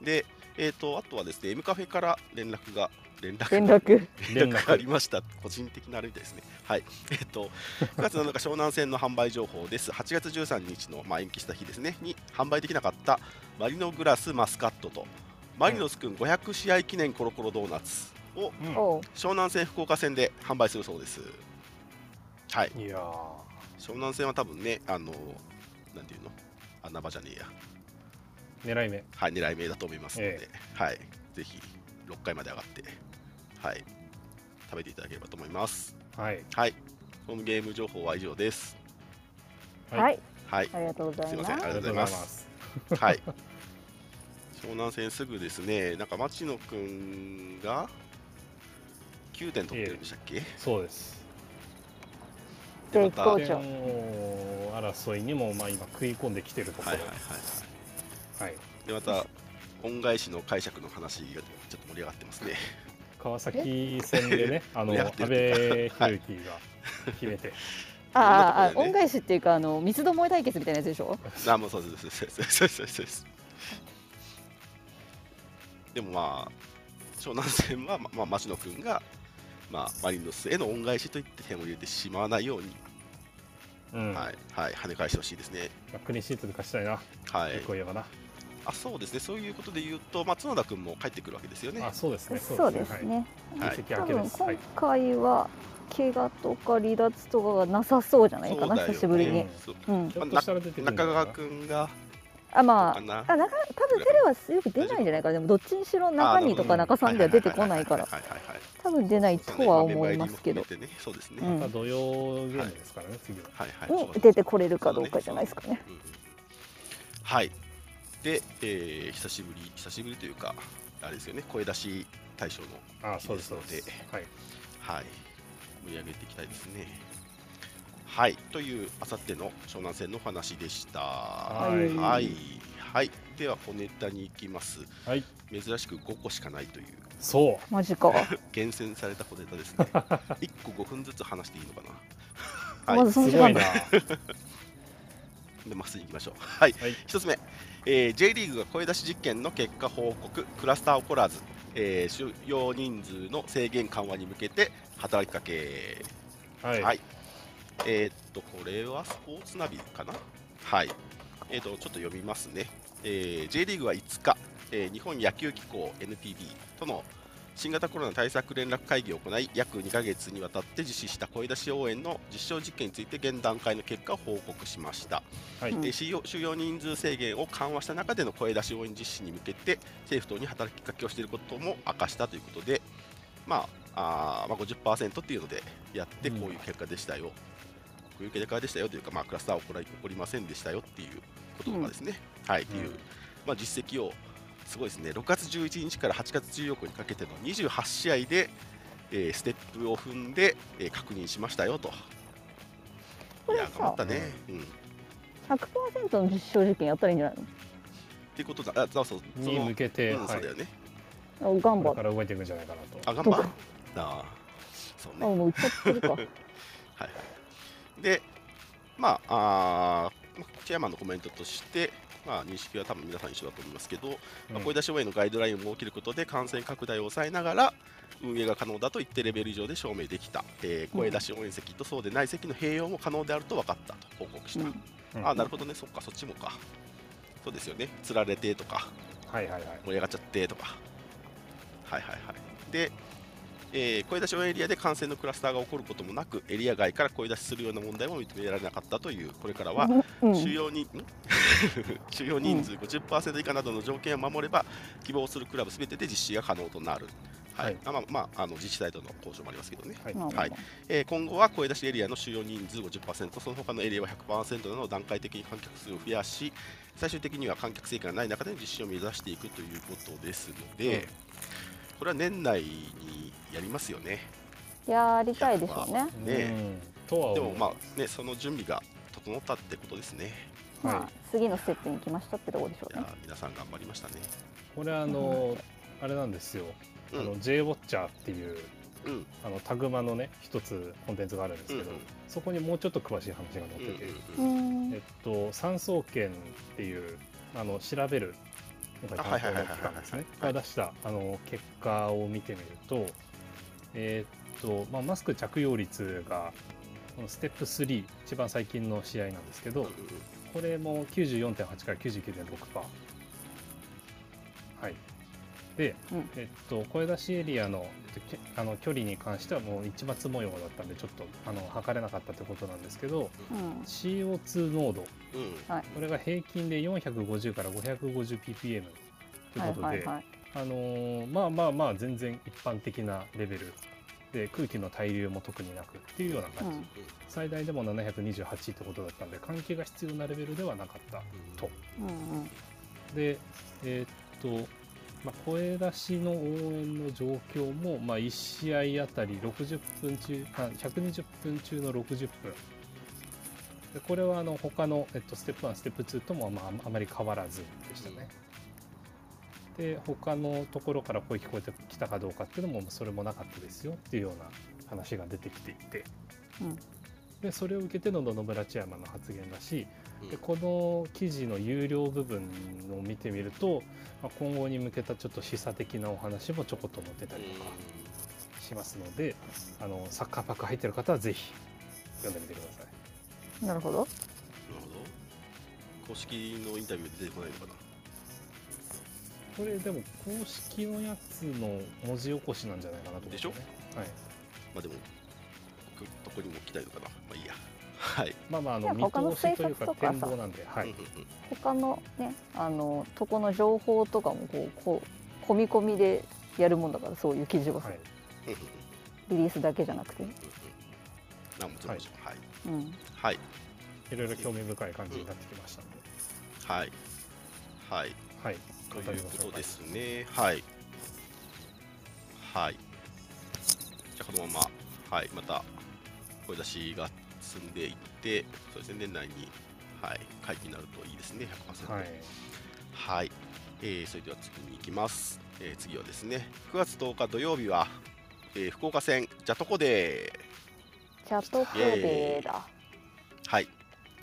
で、えっ、とあとはですね、M カフェから連絡が連絡連絡。連絡がありました。個人的なあれみたいですね。はい。えっ、と9月7日湘南戦の販売情報です。8月13日のまあ延期した日ですねに販売できなかったマリノグラスマスカットとマリノスくん500試合記念コロコロドーナツをうん湘南戦福岡戦で販売するそうです。はい。いやー湘南戦は多分ね、あのなんていうの？穴場じゃねえや。狙い目。はい、狙い目だと思いますので、えはい、ぜひ6回まで上がって、はい、食べていただければと思います。はい、はい、ホームゲーム情報は以上です。はいはい、はい、ありがとうございすいませんます。ありがとうございますはい。湘南戦すぐですね、なんか町野くんが9点取ってるんでしたっけ、そうです。絶好点調。王争いにもまあ今食い込んできてるところはいはいはい。はい、で、また、恩返しの解釈の話がちょっと盛り上がってますね。川崎戦でね、[laughs] あの盛り上阿部が決めて、[laughs] ああ、あそんなところでね恩返しっていうか、あの三つどもえ対決みたいなやつでしょ？あ、もうそうです、そうです、そうです、そうですそうです。でもまあ、湘南戦は、ままあ、町野君が、まあ、マリノスへの恩返しといって点を入れてしまわないように、うんはい、はい、跳ね返してほしいですね。まあクリーンシートで勝ちたいな、はい結。構言えばな。あ、そうですね、そういうことで言うと、松野田君も帰ってくるわけですよね。あ、そうですね。そうですね。多分今。回は怪我とか離脱とかがなさそうじゃないかな、ね。久しぶりに。中川ないか君があまかな。ああ中多分テレはよく出ないんじゃないかな。でもどっちにしろ中身とか中さんでは出てこないから。多分出ないとは思いますけど。そうですね、うん。また土曜ゲームですからね、次は。はいはい。もう出てこれるかどうかじゃないですかね。はい。で、えー久しぶり、久しぶりというか、あれですよね、声出し大賞の、あそうです、そういいですです。はい。はい、盛り上げていきたいですね。はい、という、あさっての湘南戦のお話でした。ははいい、はい、では、小ネタに行きます。はい。珍しく5個しかないという、そう。マジか。[laughs] 厳選された小ネタですね。[laughs] 1個5分ずつ話していいのかな？まずその時間だな。[laughs] でまっすぐ行きましょう。はい、はい一つ目、えー J リーグが声出し実験の結果報告、クラスター起こらず、えー収容人数の制限緩和に向けて働きかけ。はい。はい。えーっと、これはスポーツナビかな？はい。えーっと、ちょっと読みますね。えー J リーグは5日、えー日本野球機構 NPB との新型コロナ対策連絡会議を行い、約2ヶ月にわたって実施した声出し応援の実証実験について現段階の結果を報告しました。はい。うんえー収容人数制限を緩和した中での声出し応援実施に向けて政府等に働きかけをしていることも明かしたということで、まあ、あーまあ50%っていうのでやってうん。こういう結果でしたよ、こういう結果でしたよというか、まあ、クラスターは起こら起こりませんでしたよっていうこととかですね、はいっていう、うん。まあ、実績をすごいですね6月11日から8月14日にかけての28試合で、えーステップを踏んで、えー確認しましたよと。これいや頑張っさたね、うん100%の実証実験やったらいいんじゃないっていうことだ、あそうそう、そにの向けて、うん、はいそうだ。よね。の頑張っこれから動いていくんじゃないかなと。あ、頑張どこああ、そうあね。もう売っちゃってるかはい [laughs] はい。で、まあ、あーチェアマンのコメントとして、まあ、認識は多分皆さん一緒だと思いますけど、まあ、声出し応援のガイドラインを設けることで感染拡大を抑えながら運営が可能だと一定レベル以上で証明できた、えー声出し応援席とそうでない席の併用も可能であると分かったと報告した、うん。うん。あなるほどね。そっかそっちもか。そうですよね。つられてとか。はいはいはい。盛り上がっちゃってとか。はいはいはい。で、えー声出し応援エリアで感染のクラスターが起こることもなくエリア外から声出しするような問題も認められなかったというこれからはうん。収容人、ん？[laughs] 収容人数50%以下などの条件を守れば希望するクラブすべてで実施が可能となる。はい。はい。あまあまあ、あの自治体との交渉もありますけどね、はい。はい。えー今後は声出しエリアの収容人数50%、その他のエリアは100%など段階的に観客数を増やし、最終的には観客制限がない中での実施を目指していくということですので、うんこれは年内にやりますよね。やりたいでしょうね。ね。うん。とは思う。でもまあね、その準備が整ったってことですね。はいまあ次のステップに来ましたってところでしょいうやねー皆さん頑張りましたね。これあの、あれなんですよ。うん。あの J ウォッチャーっていううん。あのタグマのね一つコンテンツがあるんですけど、うんうん。そこにもうちょっと詳しい話が載うんってて、うんうんうんえっと産総研っていうあの調べるなんかあはい担当のはいはいはい機関ですねはいが出したあの結果を見てみると、えっとまあマスク着用率がこのステップ3一番最近の試合なんですけど、これも94.8から99.6%。はい。で、うん。えっと、声出しエリアのけあの距離に関してはもう一抹模様だったんで、ちょっとあの測れなかったということなんですけど、うん。CO2 濃度、うん。これが平均で450から 550ppm というはいことで、あのーまあまあまあ全然一般的なレベルで空気の対流も特になくっていうような感じ、うん。最大でも728ってことだったんで換気が必要なレベルではなかったと。うんうん。でえーっと、まあ、声出しの応援の状況も、まあ、1試合あたり60分中あ120分中の60分。でこれはあの他の、えっと、ステップ1ステップ2とも、まあ、あまり変わらずでしたね。で他のところから声聞こえてきたかどうかっていうのもそれもなかったですよっていうような話が出てきていて、うん。でそれを受けての野々村チェアマンの発言だし、うんでこの記事の有料部分を見てみると、まあ、今後に向けたちょっと示唆的なお話もちょこっと載ってたりとかしますので、あのサッカーパック入ってる方はぜひ読んでみてください。なるほどなるほど。公式のインタビューで出てこないのかな。これでも公式のやつの文字起こしなんじゃないかなと思うんでしょ？ね。はい。まあでも、僕とこにも来たいのかな。まあいいや。はい。まあまああの見通しというか展望なんで、はい。うん、うんうん。他のねあのとこの情報とかもこうこう込み込みでやるもんだからそういう記事は。さ、はい、うんうんリリースだけじゃなくて、うんうん。あもちろんもちろん。はい。うん、はい。いろいろ興味深い感じになってきましたので、はい。はい。はい、ということですね。はい。はい。じゃあこのまま。はい。また声出しが進んでいってそうですね年内にはい解禁になるといいですね100%はい、はい、えーそれでは次に行きます、えー次はですね9月10日土曜日は、えー福岡戦ジャトコデー。チャットコデーだ。はい、9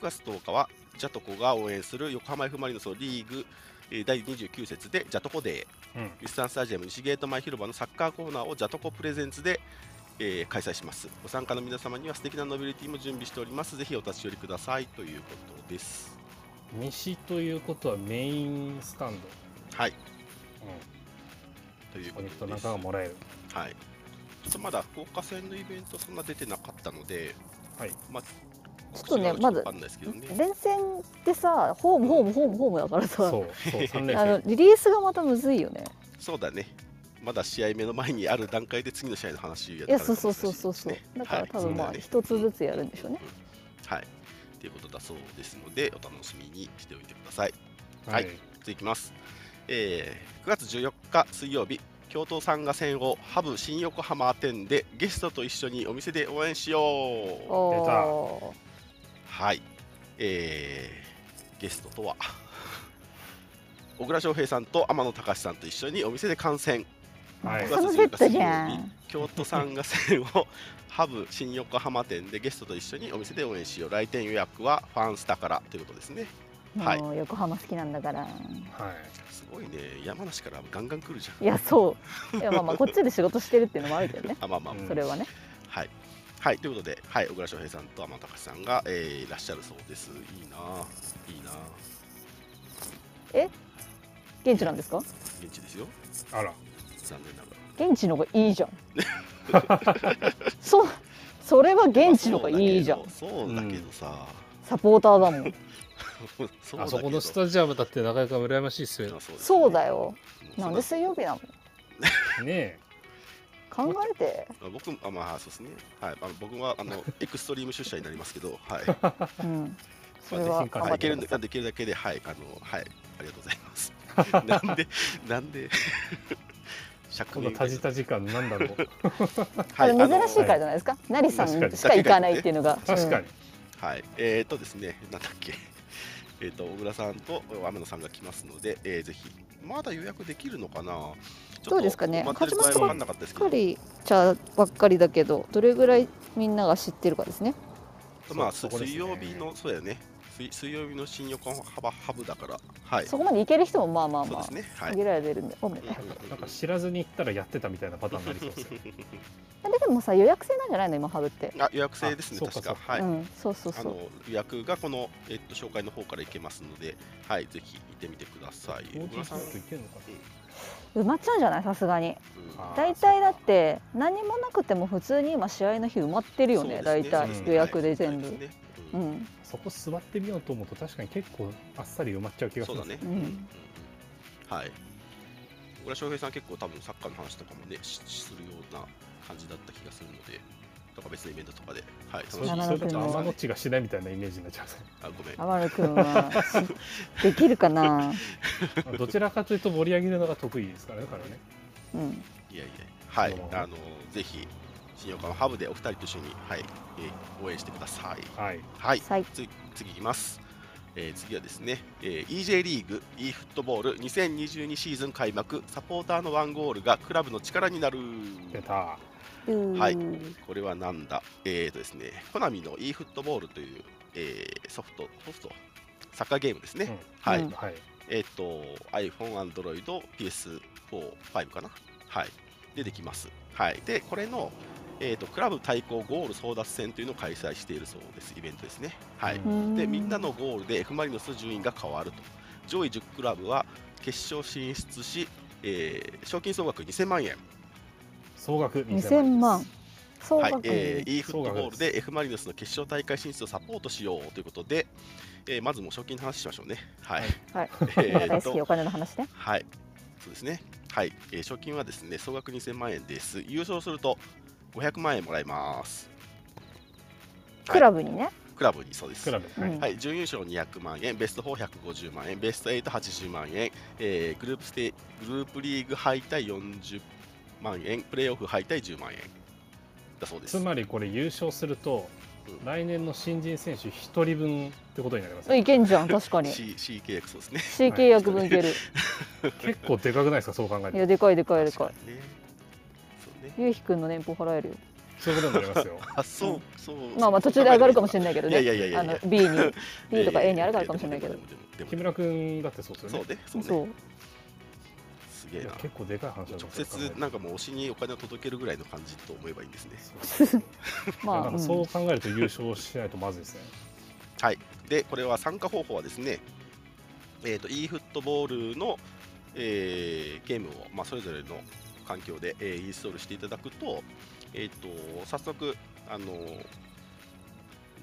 月10日はジャトコが応援する横浜 F・ マリノスのリーグ、えー第29節でジャトコデー。うん、日産スタジアム西ゲート前広場のサッカーコーナーをジャトコプレゼンツで、えー開催します。ご参加の皆様には素敵なノベルティも準備しております。ぜひお立ち寄りくださいということです。西ということはメインスタンはい。ド、うん、というポイントなんことですかがもらえる。はい。ちょっとまだ福岡戦のイベントそんな出てなかったのではい、まあちょっとね告知があるかわかんないですけどね。連戦ってさホームホームホームホームだからさ。そう、そう、三連あの戦。リリースがまたむずいよね。そうだねまだ試合目の前にある段階で次の試合の話やいやそうそうそうそうそう。だから多分まあはい一つずつやるんでしょうね。はい。ということだそうですのでお楽しみにしておいてください。はい、続きます、えー9月14日水曜日京都サンガ戦をハブ新横浜店でゲストと一緒にお店で応援しよう。おはい、えーゲストとは？[laughs] 小倉翔平さんと天野隆さんと一緒にお店で観戦はい。ーサムセットじゃん。京都サンガ戦をハブ新横浜店でゲストと一緒にお店で応援しよう。来店予約はファンスタからということですね。はい。もう横浜好きなんだから。はい、すごいね。山梨からガンガン来るじゃん。いやそう。いやまあまあこっちで仕事してるっていうのもあるけどね。[laughs] あまあまあ、うんそれはね。はい。はい。ということで、はい、小倉翔平さんと天野隆さんが、えーいらっしゃるそうです。いいな。あいいな。あ現地なんですか？現地ですよ。あら、残念ながら現地の方がいいじゃん。そうそれは現地の方がいいじゃん。そうだけどさ、サポーターだもん。そうだけどあそこのスタジアムだってなかなか羨ましいですよ。あそうですね。そうだよ。うん。なんで水曜日なの？ね考えて。あ僕あまあそうですね。はい。あの僕はあの [laughs] エクストリーム出社になりますけどはい。うん。それまあはぜひはい、できるできるだけで、はい、あの、はい、ありがとうございます。[laughs] なんで、なんで、このタジタ時間なんだろう。あ [laughs] れあの珍しいからじゃないですか？成さんしか行かないっていうのが。確かに。はい、えー、っとですね、なんだっけ、[laughs] えーっと、小倉さんと天野さんが来ますので、えー、ぜひ、まだ予約できるのかな？どうですかね？待ってる場合分かんなかったですけど、しっかり茶ばっかりだけどどれぐらいみんなが知ってるかですね。まあ、水曜日の、そうだよね、水水曜日の新横浜ハブだから、はい、そこまで行ける人もまあまあまあそうですね、はい。限られてるんで。なんか知らずに行ったらやってたみたいなパターンになりそうですよ。[laughs] ででもさ予約制なんじゃないの今ハブって。あ予約制ですね、確か。そうか。はい。うんそうそうそう。あの予約がこの、えっと、紹介の方から行けますので、はい、ぜひ行ってみてください。埋まっちゃうんじゃないさすがに。大体だって何もなくても普通に今試合の日埋まってるよね大体。予約で全部。ねううんんそこ座ってみようと思うと確かに結構あっさり埋まっちゃう気がするそうだね。うん。うんうんはい。小倉翔平さん結構多分サッカーの話とかもねしするような感じだった気がするので、とか別のイベントとかで、はい、楽しそれみに山野君のそれだと天の血がしないみたいなイメージになっちゃあごめん。天野くんはしできるかな？う [laughs] どちらかというと盛り上げるのが得意ですからね彼はね。うん。いやいや、はい、あのぜひ新横浜ハブでお二人と一緒に、はい、えー応援してください。はい。はい。さい。次次いきます、えー次はですね、えー EJ リーグ e フットボール2022シーズン開幕サポーターのワンゴールがクラブの力になる。はい。これはなんだ？えーとですねコナミの e フットボールという、えーソフトソフト？サッカーゲームですね、うん。はい、うん。はい。えっ、と iPhone、Android、PS4、5かな？はい。でできます。はい。でこれのえー、とクラブ対抗ゴール争奪戦というのを開催しているそうです、イベントですね。はい、うん。でみんなのゴールで F・ マリノスの順位が変わると。上位10クラブは決勝進出し、えー賞金総額2000万円。総額2000万はい。えー、e フットボールで F・ マリノスの決勝大会進出をサポートしようということで、えーまずもう賞金の話しましょうね。はい。はい。[laughs] えーっと大好きお金の話ね。はい、そうですね。はい、えー賞金はですね、総額2000万円です。優勝すると500万円もらえます。クラブにね、クラブにそうです。クラブ、はいうん。はい、準優勝200万円、ベスト4150万円、ベスト880万円、えーグループステグループリーグ敗退40万円、プレーオフ敗退10万円。だそうです。つまりこれ優勝すると、うん。来年の新人選手1人分ってことになりますね。いけんじゃん確かに。C, C 契約そうですね。C 契約分いける。[laughs] 結構でかくないですかそう考えるといやでかいでかいでかい。確かにね。ゆうひくんの年俸払えるよ。そういうことになりますよ。[laughs] あ、そう、そう。まあまあ途中で上がるかもしれないけどね。やいやいやいやあの B に。B とか A に上がるかもしれないけど。でもでもでも木村君だってそうですよね。そうね、そうすげえな。結構でかい話だ直接なんかもう推しにお金を届けるぐらいの感じと思えばいいんですね。[laughs] まあ、そう考えると優勝しないとまずいですね。はい。で、これは参加方法はですね、えっ、と、e フットボールの、えーゲームを、まあ、それぞれの環境で、えーインストールしていただくと、えっ、と、早速、あのー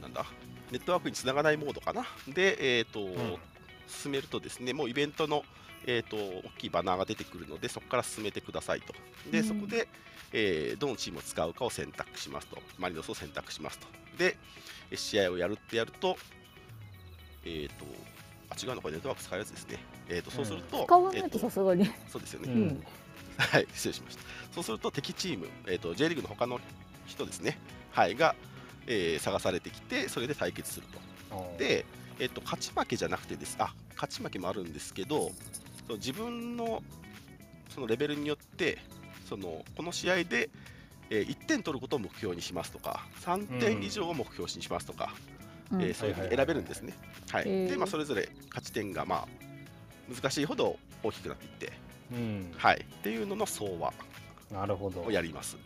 なんだ、ネットワークにつながないモードかな？で、えっ、と、ん進めるとですね、もうイベントの、えー、と大きいバナーが出てくるので、そこから進めてくださいと。で、うんそこで、えーどのチームを使うかを選択しますと。マリノスを選択しますと。で、え試合をやるってやると、えっ、と、あ、違うの、これネットワーク使うやつですね。えっ、と、そうすると、使わないえーとさすがにそうですよね。うんはい、失礼しました。そうすると敵チーム、えー、と J リーグの他の人ですね、はい、が、えー探されてきて、それで対決すると。で、えっと、勝ち負けじゃなくてです、あ勝ち負けもあるんですけど、その自分のそのレベルによって、そのこの試合で、えー1点取ることを目標にしますとか、3点以上を目標にしますとか、うんえーそういうふうに選べるんですね。はいでまあ、それぞれ勝ち点が、まあ、難しいほど大きくなっていって、うん、はい、っていうのの総和なるほどを。やります。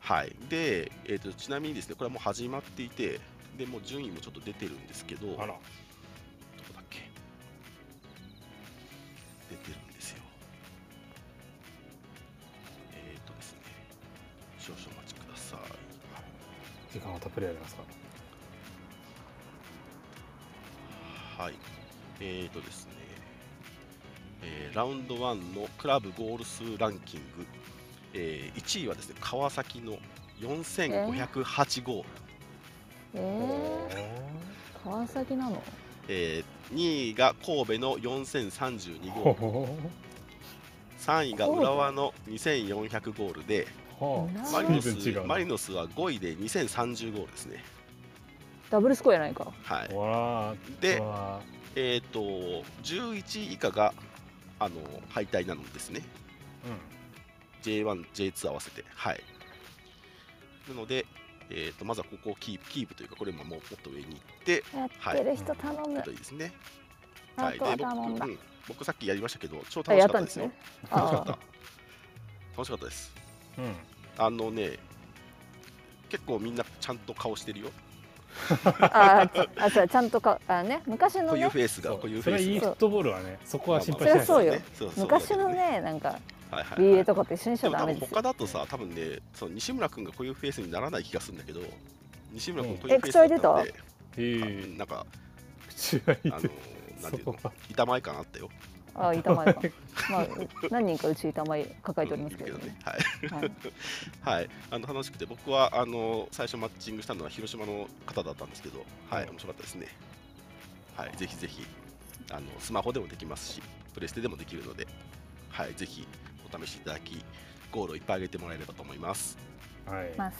はい、で、えーと、ちなみにですね、これはもう始まっていて、でもう順位もちょっと出てるんですけど、あら、どこだっけ？出てるんですよ。えっ、ー、とですね、少々お待ちください。時間はたっぷりありますか？はい。えっ、ー、とですね、えーラウンド1のクラブゴール数ランキング、えー1位はですね、川崎の4508ゴール、えー、川崎なの？えー2位が神戸の4032ゴール、ほ3位が浦和の2400ゴールで、ほなマリノスマリノスは5位で2030ゴールですね。ダブルスコアやないか。はい、でえー、と11位以下があの敗退なのですね、J1、J2 合わせて。はい、なので、えー、とまずはここをキープキープというか、これももっと上に行って、やってる人頼む、といいですね。あとはで僕頼んだ、うん僕さっきやりましたけど、超あ楽しかったですよすね。楽しかっあた。楽しかったです。うん、うん、あのね、結構みんなちゃんと顔してるよ。あああそうちゃんとかあね昔のこういうねフェイスが、そうこういうフそれはいい。フットボールはね、そこは心配しないそりゃそうよ。ねそうそう。昔のねなんかはいはいはい。BA とかと一緒にしちゃダメですよ。他だとさ、多分ね、その西村君がこういうフェイスにならない気がするんだけど、西村君うん。こういうフェイスだった？んで、なんか、[laughs] 口がいい。あのなんていうの？[laughs] そこは、板前感あったよ。あ板前か。[laughs] まあ何人かうち板前抱えておりますけどね。はい。はい、はい、あの楽しくて、僕はあの最初マッチングしたのは広島の方だったんですけど、はい、面白かったですね。はい、ぜひぜひあのスマホでもできますし、プレステでもできるので、はい、ぜひお試しいただき、ゴールをいっぱい上げてもらえればと思います。はい、よます。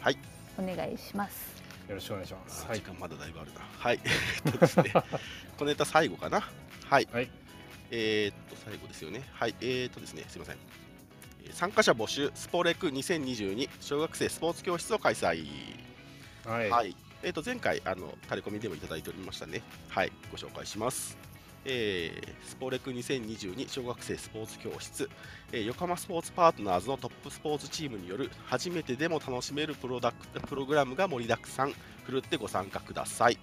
はい、お願いします。ろしくお願いします。はい、時間まだだいぶあるな。はい、[laughs] えっとですね、[laughs] このネタ最後かな。はい、はい、えー、っと、最後ですよね。はい、えー、っとですね、すいません。えー参加者募集、スポレク2022小学生スポーツ教室を開催。はい、はい、えー、と前回あの、タレコミでもいただいておりましたね。はい、ご紹介します。えースポレク2022小学生スポーツ教室、えー横浜スポーツパートナーズのトップスポーツチームによる初めてでも楽しめるプロダクプログラムが盛りだくさん、ふるってご参加ください。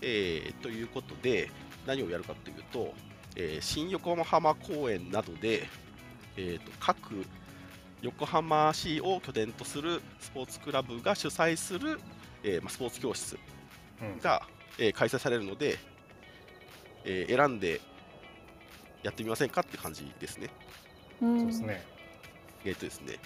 えーということで、何をやるかというと、えー新横浜公園などで、えーと各横浜市を拠点とするスポーツクラブが主催する、えーまあ、スポーツ教室うん。が、えー開催されるので、えー選んでやってみませんかって感じですね。うん。そうですね。えっ、とですね、ち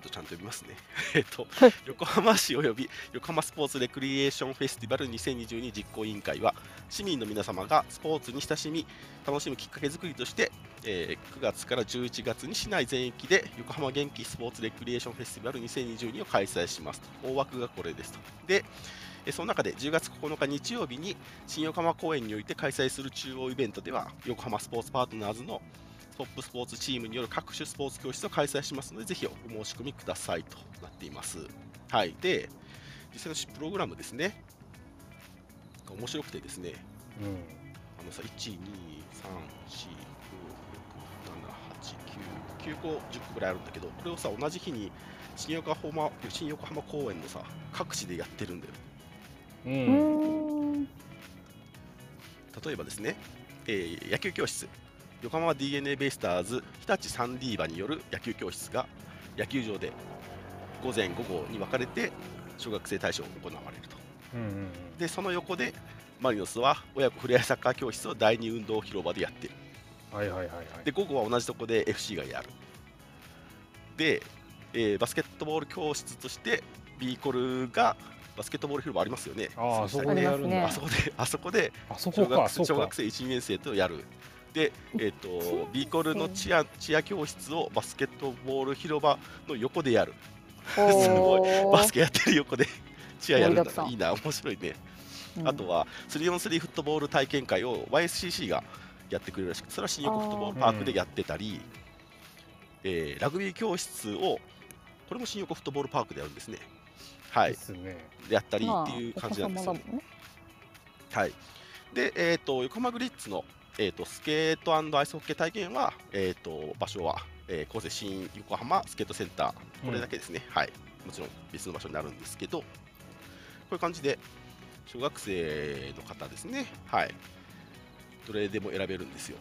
ょっとちゃんと読みますね。[laughs] えっと、横浜市及び横浜スポーツレクリエーションフェスティバル2022実行委員会は、市民の皆様がスポーツに親しみ、楽しむきっかけ作りとして、えー9月から11月に市内全域で横浜元気スポーツレクリエーションフェスティバル2022を開催しますと。大枠がこれですと。で、えーその中で10月9日日曜日に新横浜公園において開催する中央イベントでは、横浜スポーツパートナーズのトップスポーツチームによる各種スポーツ教室を開催しますので、ぜひお申し込みくださいとなっています。はい、で、実際のプログラムですね、面白くてですね、うん。あのさ、1、2、3、4、5、6、7、8、9、9個、10個ぐらいあるんだけど、これをさ、同じ日に新横浜新横浜公園のさ、各地でやってるんだよ。ううんん。例えばですね、えー野球教室、横浜 d n a ベイスターズ日立サンディーバによる野球教室が野球場で午前午後に分かれて小学生対象が行われると。うんうんで、その横でマリノスは親子ふれあいサッカー教室を第二運動広場でやってる。はいはいはいはいで、午後は同じとこで FC がやる。で、えーバスケットボール教室として B コルがバスケットボール広場ありますよね。ああそこであそこで、あそこで小学生1、2年生とやる。で、えっ、と、ビーコルのチアチア教室をバスケットボール広場の横でやる。[laughs] すごおバスケやってる横でチアやるんだいいな、面白いね。うん。あとは 3on3 フットボール体験会を YSCC がやってくれるらしくて、それは新横フットボールパークでやってたり、えーラグビー教室を、これも新横フットボールパークでやるんですね。はい。で、すね。でやったりまあっていう感じなんですよ。お子様だもんね。はい。で、えっ、と、横浜グリッツの、えー、とスケートアイスホッケー体験は、えっ、と、場所は、えー、高生新横浜スケートセンター、これだけですね、はい。もちろん別の場所になるんですけど、こういう感じで、小学生の方ですね、はい。どれでも選べるんですよ。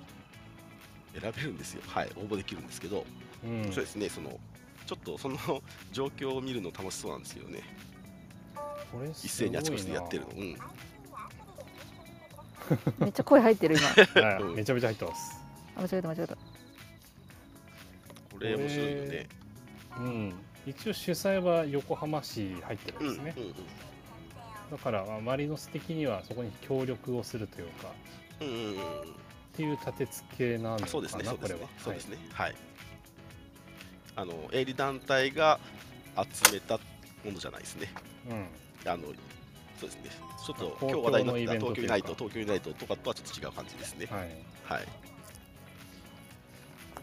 選べるんですよ。はい。応募できるんですけど、うんそうですね、その、ちょっとその状況を見るの楽しそうなんですけどね、これ一斉にあちこちでやってるの。うん。[laughs] めっちゃ声入ってる今。はい。うんめちゃめちゃ入ってます。あ間違えた間違えた。これ面白いよね。うん。一応主催は横浜市入ってるうんんですね、うんうんだからまあマリノス的にはそこに協力をするというか。うんうんうん。うんっていう立て付けなのかなあそうですね、そうですね。これは、そうですね、はい。あの営利団体が集めたものじゃないですね。はいあのそうですね。ちょっと今日話題になってた東京ユナイト、東京ユナイトとかとはちょっと違う感じですねうん。はいはい。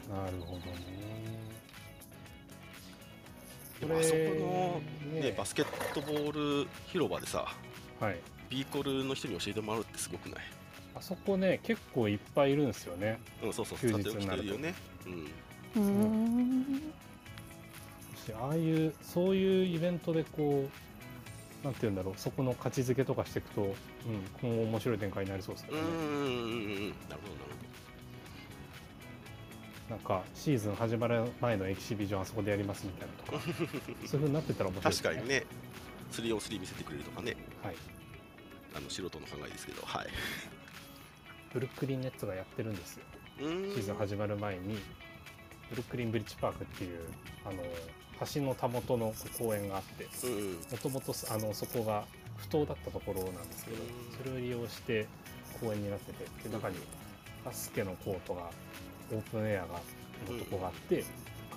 なるほどねでもあそこのねねバスケットボール広場でさ、はいビーコルの人に教えてもらうってすごくない？あそこね結構いっぱいいるんですよねうん、そうそう、休日使ってになるよね。うん。うーんしああいうそういうイベントでこうなんて言うんだろうそこの価値づけとかしていくと、うん、今後面白い展開になりそうですよね、うんうんうんうんうん。なるほどなるなんかシーズン始まる前のエキシビジョンあそこでやりますみたいなとか [laughs] そういう風になってたら面ほど。白いです確かにね、3on3 見せてくれるとかね、はいあの素人の考えですけど、はい。ブルックリンネッツがやってるんですよシーズン始まる前にブルックリンブリッジパークっていうあの橋のたもとの公園があって。もともとあのそこが不当だったところなんですけどうん。それを利用して公園になっててで中にバスケのコートがオープンエアがのとこがあって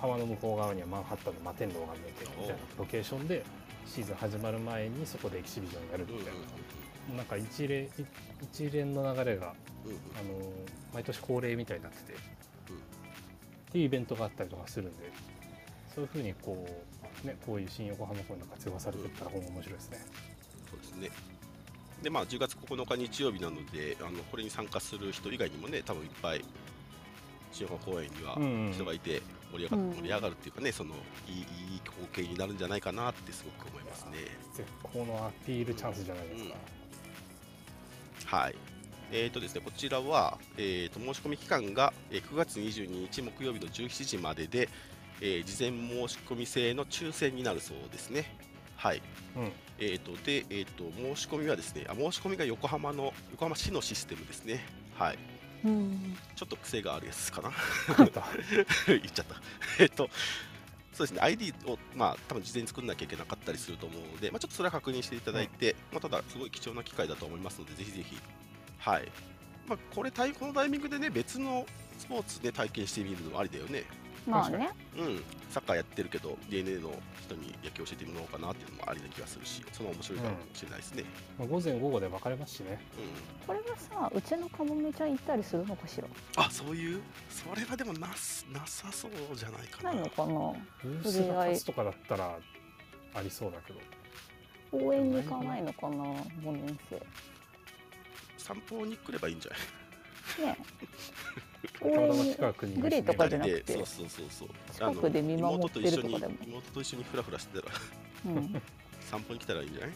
川の向こう側にはマンハッタンの摩天楼が見えてみたいなロケーションでシーズン始まる前にそこでエキシビジョンやるみたいな。なんか一連い一連の流れがあの毎年恒例みたいになってて、うん。っていうイベントがあったりとかするんでそういうふうにこう、ね、こういう新横浜公園が活用されていったら今後面白いですね。そうですね。で、まあ、10月9日日曜日なので、あのこれに参加する人以外にもね、多分いっぱい、新横浜公園にはうんうん人がいて盛り上が,、うん盛り上がるっていうかね、そのいいいい光景になるんじゃないかなってすごく思いますね。絶好のアピールチャンスじゃないですか。はい。えーとですね、こちらは、えー、と申し込み期間が、えー9月22日木曜日の17時までで、えー事前申し込み制の抽選になるそうですね。はい。うんえー、とで、えー、と申し込みはですねあ申し込みが横浜の横浜市のシステムですね。はい。うんちょっと癖があるやつかな。[laughs] 言っちゃった。[laughs] えっと、そうですね、ID を、まあ、多分事前に作んなきゃいけなかったりすると思うので、まあ、ちょっとそれは確認していただいて、まあ、ただ、すごい貴重な機会だと思いますので、ぜひぜひ、はい。まあ、これ、このタイミングでね、別のスポーツで体験してみるのもありだよね。まあね。うん、サッカーやってるけど、DNA の人に野球教えてみようかなっていうのもありな気がするし、その面白いかもしれないですね。まあ午前午後で分かれますしね。うん、これがさうちのかもめちゃん行ったりするのかしら？あそういう、それはでもなすなさそうじゃないかな。ないのかな？ブースが立つとかだったらありそうだけど。応援に行かないのかな？5年生散歩に来ればいいんじゃない？ね [laughs] たまたま応援にグリとかじゃなくてでそうそうそうそう近くで見守ってるとかでも。妹と一緒に妹と一緒にフラフラしてたらうん。散歩に来たらいいんじゃない？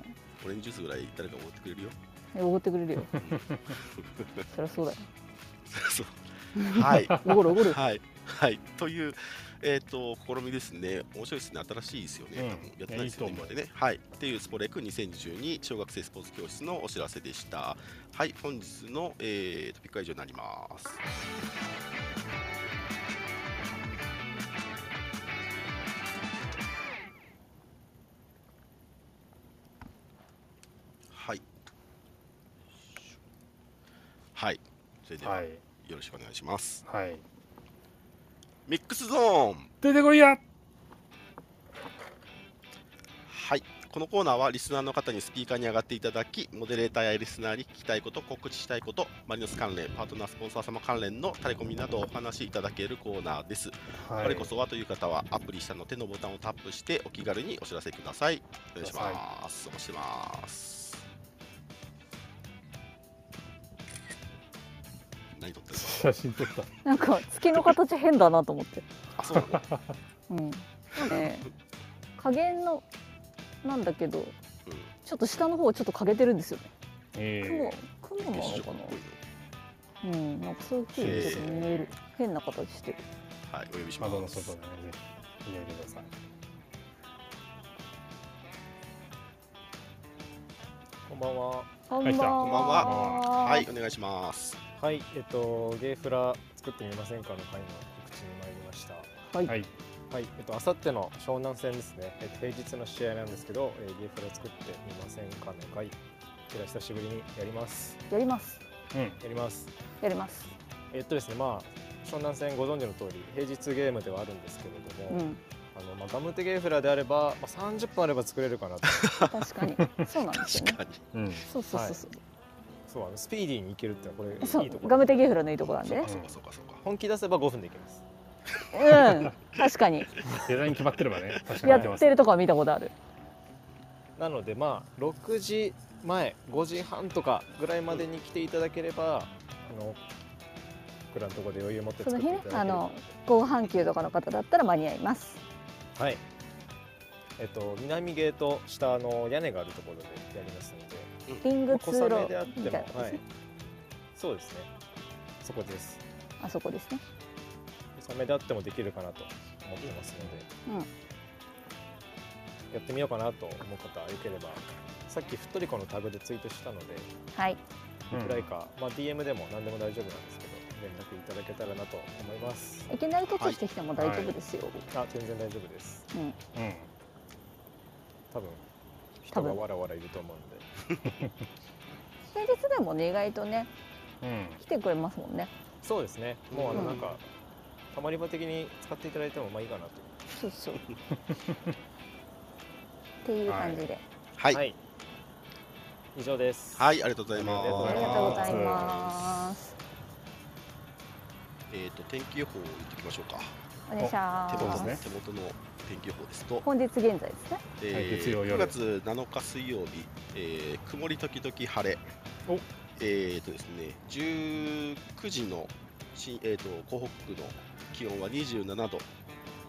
ね。オレンジジュースぐらい誰かおごってくれるよ。おごってくれるよ。そりゃそうだよ。[laughs] そう。はい。おごるおごる。はい [laughs] はい。というえっ、と試みですね。面白いですね。新しいですよね、うん。多分やってないですよね今までね。はい。っていうスポレク2022小学生スポーツ教室のお知らせでした。はい。本日の、えートピックは以上になります。はい。はい。それでは、はい。よろしくお願いします。はいミックスゾーン。出てこいや。はい。このコーナーはリスナーの方にスピーカーに上がっていただきモデレーターやリスナーに聞きたいこと告知したいことマリノス関連パートナースポンサー様関連のタレコミなどをお話しいただけるコーナーです、はい。我こそはという方はアプリ下の手のボタンをタップしてお気軽にお知らせください。お願いします。お待ちしてます何撮ってるの写真撮った。なんか月の形変だなと思って。[laughs] あそうなの、うん。ね加減のなんだけどうん、ちょっと下の方ちょっと欠けてるんですよね。え雲雲なのかな？うんなんかそういう風にちょっと見える。変な形してる。のはいお呼びしー、ます。窓の外でねぜひ見てください。こんばんは。こんばんは。は。いお願いしますはい、えっと、ゲーフラ作ってみませんかの会の告知に参りました。はい、はいはい、えっと、明後日の湘南戦ですね。えっと、平日の試合なんですけど、えーゲーフラ作ってみませんかの会。こちら久しぶりにやります。やりますうんやります。やりますえっとですね、まあ、湘南戦ご存知の通り、平日ゲームではあるんですけれども、うんあの、まあ、ガムテゲーフラであれば、まあ、30分あれば作れるかなと。確かにそうなんですよね確かにうんそうそうそうそう、そう、あのスピーディーにいけるってのは、これ、いいところ。ガムテゲフラのいいところなんで。ねそうかそうかそうか。本気出せば5分でいけます。うん確かに。[laughs] デザイン決まってればね確かに。やっってるとこは見たことある。なのでまあ6時前5時半とかぐらいまでに来ていただければ、あの僕らのところで余裕持ってその作っていただければ日ねあの午半休とかの方だったら間に合います。はい。えっと南ゲート下の屋根があるところでやりますのでリング小通路雨であってみたいなですね、そうですね。そこですあそこですね。小雨であってもできるかなと思ってますので、うんやってみようかなと思う方よければさっきふっとりこのタグでツイートしたのではい。うんくらいか、まあ、DM でも何でも大丈夫なんですけど連絡いただけたらなと思います。いきなり突してきても大丈夫ですよ、あ全然大丈夫です。うん。うん。多分多分。人がわらわらいると思うんで平日でもね意外とねうん。来てくれますもんね。そうですね。もうあのうん。なんか、たまり場的に使っていただいてもまあいいかなと。そうそう。っていう感じで、はい、はい。以上です。はい、ありがとうございまありがとうごありがとうございます。す。えっ、と天気予報を言っておきましょうか。お願いしま手元の、すね。手元の天気予報ですと、本日現在ですねえはい月曜9夜月7日水曜日、えー曇り時々晴れ。おえっ、とですね、19時のしえっ、と湖北区の気温は27度。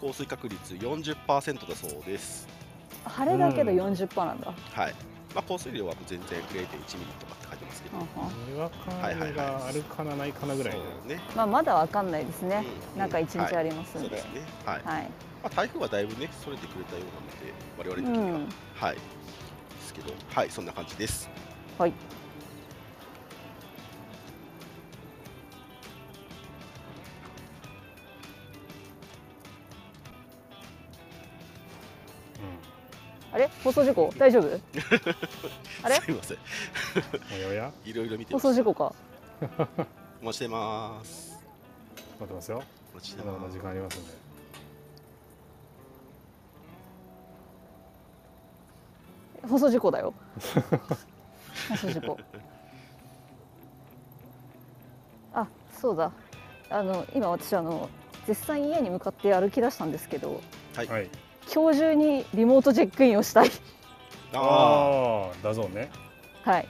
降水確率40%だそうです。晴れだけどうん40%なんだ、はい。まあ降水量は全然0.1ミリとかにわか雨があるかなないかなぐらいね、まあまだわかんないですね。うん中一日ありますんでそうです。ね、はいまはい。あ、台風はだいぶね、それてくれたようなので、我々的には、うんはい、ですけど、はい、そんな感じです。はい。あれ？放送事故？大丈夫？[laughs] あれ？すいません、うん、おやおや？いろいろ見て放。送事故か？お待ちしてます。待ってますよ。お待ちしてます。まだまだ時。間ありますんで。放送事故だよ。[laughs] 放送事故。あそうだ。あの今私あの絶賛家に向かって歩き出したんですけど。はい、はい今日中にリモートチェックインをしたい。あああだぞね。はい。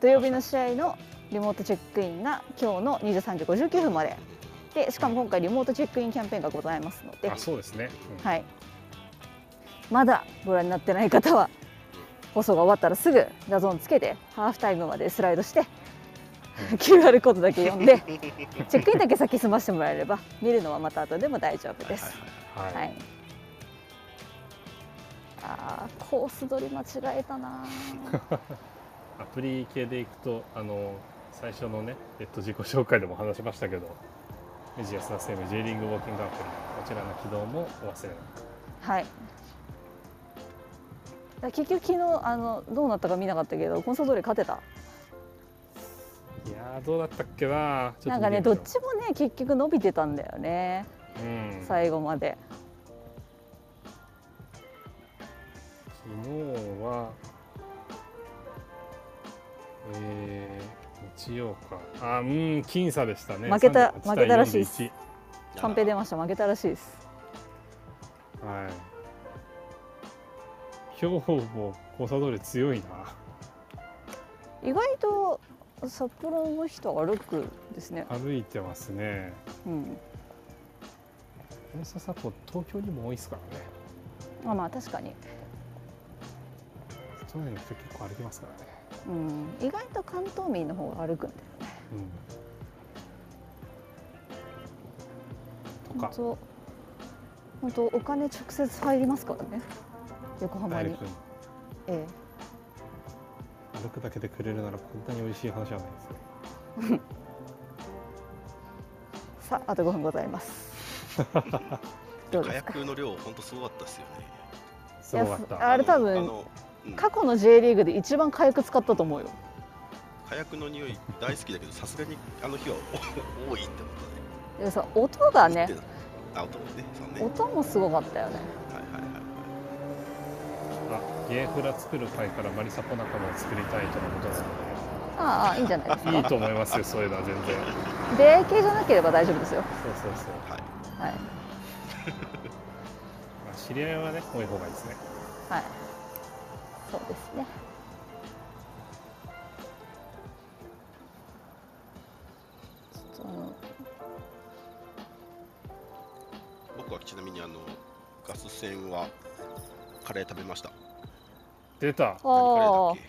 土曜日の試合のリモートチェックインが今日の23時59分まで。でしかも今回リモートチェックインキャンペーンがございますので。あそうですね、うん。はい、まだご覧になってない方は放送が終わったらすぐ画像をつけてハーフタイムまでスライドして、QR コードだけ読んで [laughs] チェックインだけ先済ましてもらえれば見るのはまた後でも大丈夫です。はいはいあーコース取り間違えたな [laughs] アプリ系でいくとあの最初のね、えっと、自己紹介でも話しましたけどメジアスナセーム J リングウォーキングアプリこちらの起動もお忘れなく。はい。だ結局昨日あのどうなったか見なかったけどコンソドリ勝てたいやーどうだったっけな。なんかねどっちもね結局伸びてたんだよね。ううん、最後まで。昨日はえー、日曜か。あうん僅差でしたね。負けた38負けたらしいっす。対カンペ出ました。負けたらしいです。41はい。兵庫もコサドリ強いな。意外と札幌の人歩くですね。歩いてますね。うん。大阪こ東京にも多いですからね。あまあ確かに、都内の人結構歩きますからね。うん、意外と関東民の方が歩くんだよね。うん。とか。本当本当お金直接入りますからね。横浜に。大くんえ歩くだけでくれるならこんなに美味しい話はないですよ。え [laughs] さああと5分ございます。[laughs] どう火ですか？薬の量、本当すごかったですよね。すごかった。あれ多分うん。過去の J リーグで一番火薬使ったと思うよ。火薬の匂い大好きだけど、さすがにあの日はお [laughs] 多いって思ったね。でさ音がねあ、音もね、ね。音もすごかったよね。はいはいはいはあゲーフラ作る会からマリサポ仲間を作りたいとのことなのああいいんじゃないですでいいかと思いますよそういうのは全然。出会い系じゃなければ大丈夫ですよ。そうそうそう、い。はい。はい。[laughs] まあ、知り合いはね多い方がいいですね。はい。そうですね。ちょっと。あの僕はちなみにあのガス船はカレー食べました。出た。何カレーだあっけ？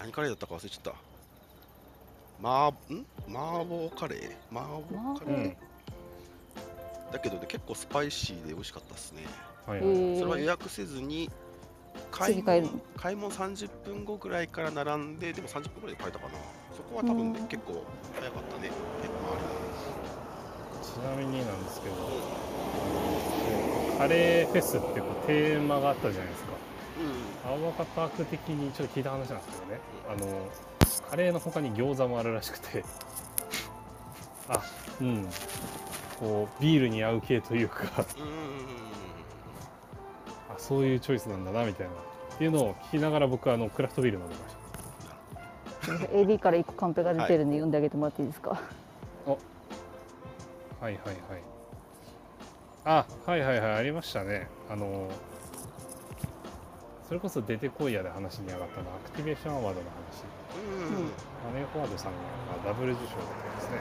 何カレーだったか忘れちゃった。マーん？麻婆カレー？麻婆カレー、うん。だけどね結構スパイシーで美味しかったですね。はいあ、はい、えそれは予ー、約せずに買い物買い物30分後ぐらいから並んででも30分ぐらいで買えたかな。そこは多分ね、うん。結構早かったね。結構ちなみになんですけどカレーフェスってこうテーマがあったじゃないですか青若パーク的にちょっと聞いた話なんですけどね。あのカレーの他に餃子もあるらしくて。[laughs] あうん。こうビールに合う系というか。うん。うんうんあそういうチョイスなんだなみたいなっていうのを聞きながら僕はあのクラフトビール飲んでました。AD から一個カンペが出てるんで読んであげてもらっていいですか、[laughs] はいはいはい。あはいはいはい。ありましたね。あのそれこそ出てこいやで話に上がったのはアクティベーションアワードの話。うん。マネーフォワードさんがまあダブル受賞だったんですね。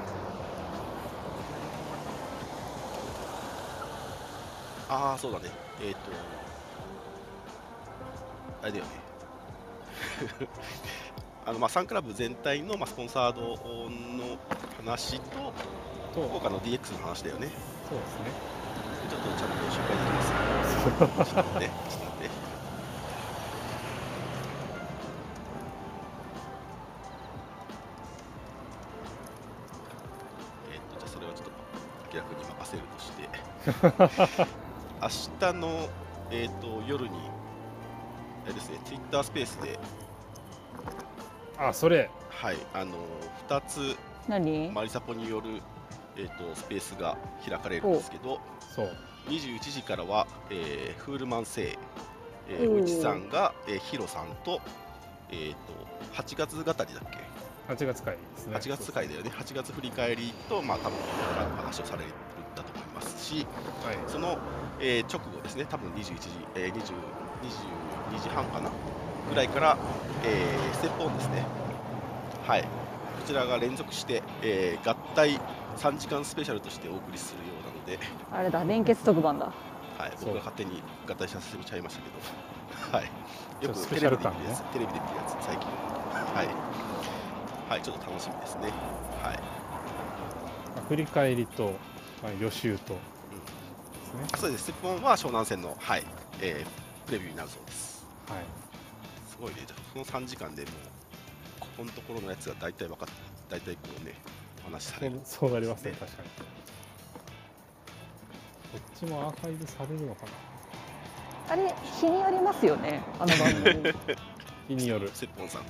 ああそうだね。えっ、とあれだよね。[laughs] あのまあサンクラブ全体のまあスポンサードの話とと福岡の DX の話だよね。そうですね。ちょっとちゃんと紹介できます [laughs] ね [laughs] 明日の、えー、と夜にあれですね Twitter スペースで。あそれ。はいあの2つ。何？マリサポによる、えー、とスペースが開かれるんですけど。そう。21時からは、えーフールマンセイ、えー、おー。うちさんが、えーヒロさんと,、えー、と8月語りだっけ？8月会ですね。8月会だよね。8月振り返りと、まあ、多分あの話をされるますしはい。その、えー直後ですね多分21時、えー、20 22時半かなぐらいから、えーステップオンですね。はい。こちらが連続して、えー合体3時間スペシャルとしてお送りするようなので。あれだ連結特番だ。はい、僕が勝手に合体させてちゃいましたけど、はい、よくテレビで見るやつ、テレビで見るやつ、最近、はい、はい、ちょっと楽しみですね。はい、まあ振り返りと、まあ、予習とですね。そうです、ステップ1は湘南戦の、はい、えープレビューになるそうです。はい。すごいね、じゃあその3時間でもう、ここのところのやつが大体分かって、大体こうね、お話しされる。そうそうなりますね。ね確かに。こっちもアーカイブされるのかな。あれ日によりますよね。あの番組。[laughs] [laughs] 日による。セッポンさん。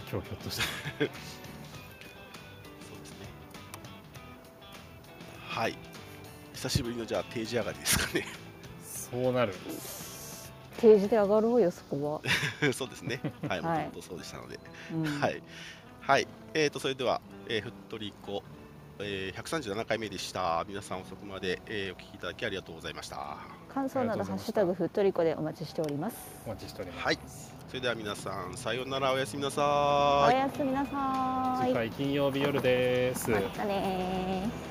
か今日ひょっとしてそうですね。はい。久しぶりのじゃあ定時上がりですかね。そうなる定時で上がろうよそこ [laughs] そうですね。はい、もはいともとそうでしたので。は、うん、はい。はい。えーと、それでは、えー、ふっとりこ、えー、137回目でした。皆さん遅くまで、えーお聞きいただきありがとうございました。感想などハッシュタグふっとりこでお待ちしておりますお待ちしております、はい。それでは皆さん、さようなら、おやすみなおさい。やすみなさーい。次回金曜日夜です、またねー